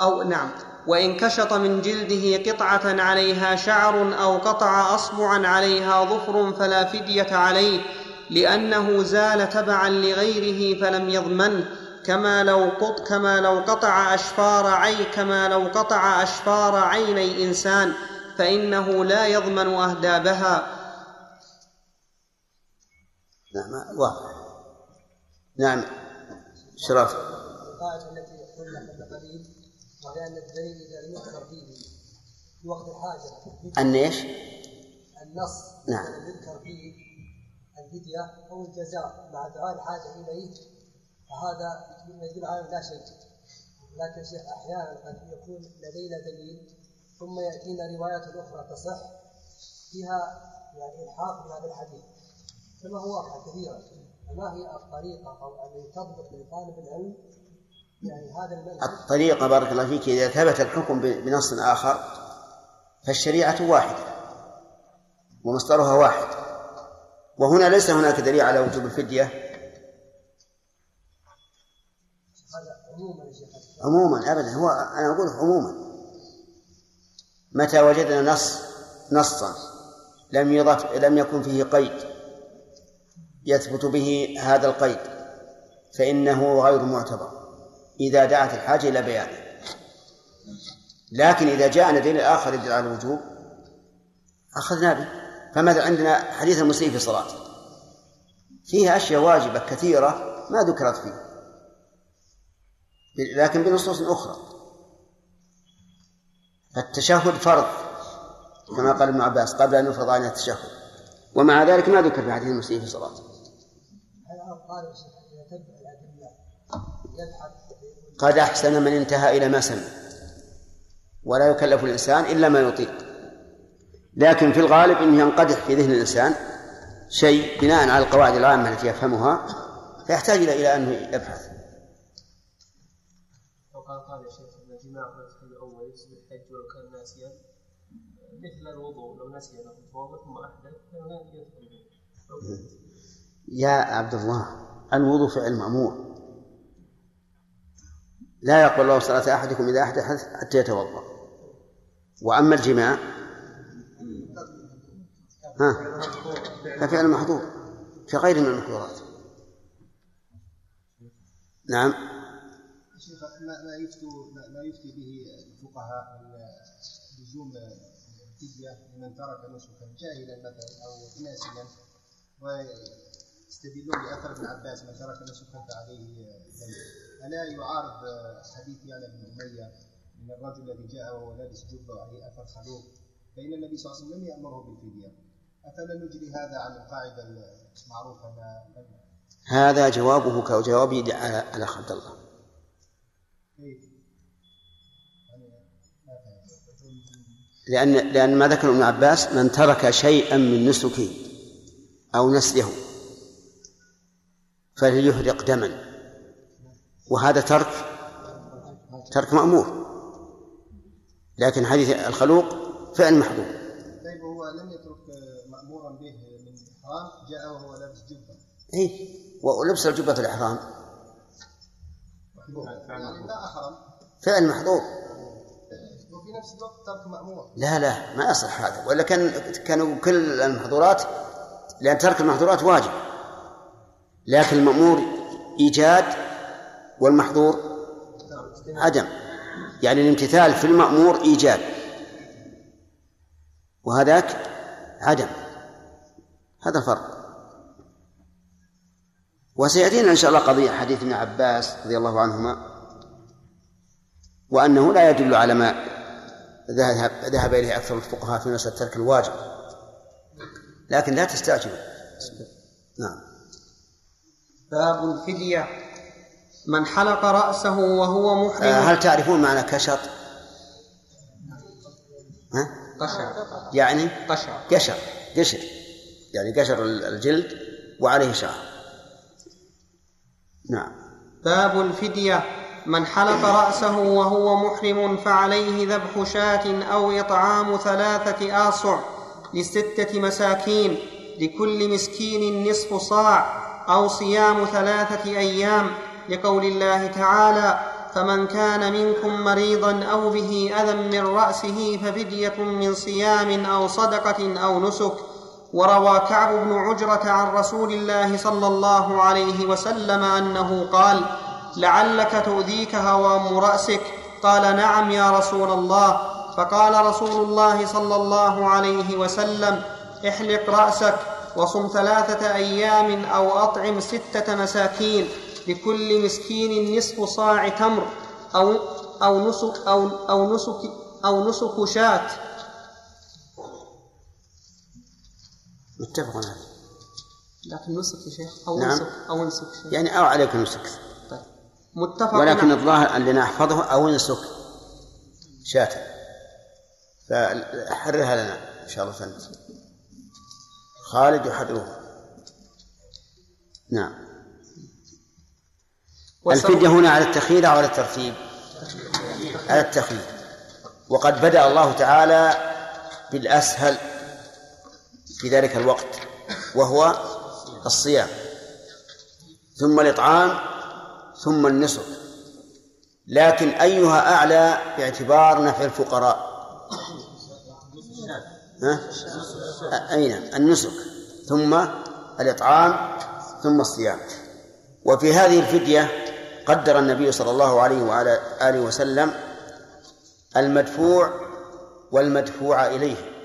أو نعم. وإن كشط من جلده قطعة عليها شعر أو قطع أصبعا عليها ظفر فلا فدية عليه. لأنه زال تبعا لغيره فلم يضمنه كما لو قط كما لو قطع أشفار عي كما لو قطع أشفار عيني إنسان فإنه لا يضمن أهدابها نعم واضح نعم شرف القاعدة التي قلنا قبل قليل وهي أن الدليل إذا لم يذكر فيه في وقت الحاجة أن إيش؟ النص نعم. يذكر فيه الفدية أو الجزاء مع دعاء الحاجة إليه فهذا يدل على لا شيء. لكن شيخ أحيانا قد يكون لدينا دليل ثم يأتينا روايات أخرى تصح فيها يعني إلحاق بهذا الحديث. كما هو واقع كثيرا فما هي الطريقة أو أن تضبط لطالب العلم يعني هذا المنهج؟ الطريقة بارك الله فيك إذا ثبت الحكم بنص آخر فالشريعة واحدة ومصدرها واحد. وهنا ليس هناك دليل على وجوب الفدية. عموما أبدا. هو أنا أقول عموما. متى وجدنا نص نصا لم يضف لم يكن فيه قيد يثبت به هذا القيد فإنه غير معتبر. إذا دعت الحاجة إلى بيانه لكن إذا جاءنا دليل آخر يدل على الوجوب أخذنا به. فماذا عندنا حديث المسيء في صلاته فيه أشياء واجبة كثيرة ما ذكرت فيه. لكن بنصوص أخرى. فالتشهد فرض كما قال ابن عباس قبل أن يفرض علينا التشهد. ومع ذلك ما ذكر في حديث المسيء في صلاته قد أحسن من انتهى إلى ما سمع. ولا يكلف الإنسان إلا ما يطيق. لكن في الغالب أنه ينقدح في ذهن الإنسان شيء بناء على القواعد العامة التي يفهمها فيحتاج إلى إلى أنه يبحث. لو قال يا شيخ إن الجماع في الحج الأول يفسد الحج ولو كان ناسيا. مثل الوضوء لو نسي انه يتوضا ثم أحدث. يا عبد الله الوضوء فعل مأمور. لا يقبل الله صلاة أحدكم إذا أحدث حتى يتوضأ. وأما الجماع ها. ففعل محظور كغير من المحظورات. نعم. شيخ ما ما يفتي ما يفتي به الفقهاء من لزوم الفدية لمن ترك نسكا جاهلا مثلا أو ناسيا ويستدلون بأثر ابن عباس من ترك نسكا فعليه دم ألا يعارض حديث يعلى بن أمية من الرجل الذي جاء وهو لابس جبة وعليه أثر خلوق؟ فإن النبي صلى الله عليه وسلم لم يأمره بالفدية. أفلا نجري هذا عن القاعدة المعروفة هذا جوابه كجوابي على على عبد الله كيف؟ يعني. لأن لأن ما ذكر ابن عباس من ترك شيئا من نسكه أو نسله فليحرق دما وهذا ترك ترك مأمور لكن حديث الخلوق فعل محظور طيب هو لم يترك مأمورا به من حرام جاء وهو لابس إيه. ولبس الجبة في أحرم فعل محظور وفي نفس الوقت ترك مأمور لا لا ما يصح هذا. ولا كان كانوا كل المحظورات لأن ترك المحظورات واجب. لكن المأمور إيجاد والمحظور عدم. يعني الامتثال في المأمور إيجاد. وهذاك عدم. هذا الفرق وسيأتينا إن شاء الله قضية حديث ابن عباس رضي الله عنهما وأنه لا يدل على ما ذهب ذهب إليه أكثر الفقهاء في مسألة ترك الواجب. لكن لا تستعجلوا نعم. باب الفدية. من حلق رأسه وهو محرم آه، هل تعرفون معنى كشط؟ ها؟ قشع يعني؟ قشع قشر. قشر. يعني قشر الجلد وعليه شعر. نعم. باب الفدية. من حلق رأسه وهو محرم فعليه ذبح شاة أو إطعام ثلاثة آصع لستة مساكين لكل مسكين نصف صاع أو صيام ثلاثة أيام. لقول الله تعالى فمن كان منكم مريضا أو به أذى من رأسه ففدية من صيام أو صدقة أو نسك وروى كعب بن عجرة عن رسول الله صلى الله عليه وسلم أنه قال لعلك تؤذيك هوام رأسك. قال نعم يا رسول الله. فقال رسول الله صلى الله عليه وسلم احلق رأسك وصم ثلاثة أيام أو أطعم ستة مساكين لكل مسكين نصف صاع تمر أو أو نسك أو أو نسك أو نسك شاة. متفق عليه. لكن نسك يا شيخ. أو نعم. نسك أو نسك شاة يعني أو عليك نسك. طيب. متفق ولكن على- الظاهر اللي نحفظه أو نسك. شاة فحررها لنا إن شاء الله سنة. خالد يحرره. نعم. الفدية هنا على التخيير أو على الترتيب؟ على التخيير وقد بدأ الله تعالى بالأسهل في ذلك الوقت وهو الصيام. ثم الإطعام ثم النسك. لكن أيها أعلى باعتبار نفع الفقراء. ها؟ أين؟ النسك. ثم الإطعام ثم الصيام. وفي هذه الفدية قدر النبي صلى الله عليه وعلى آله وسلم المدفوع والمدفوع إليه.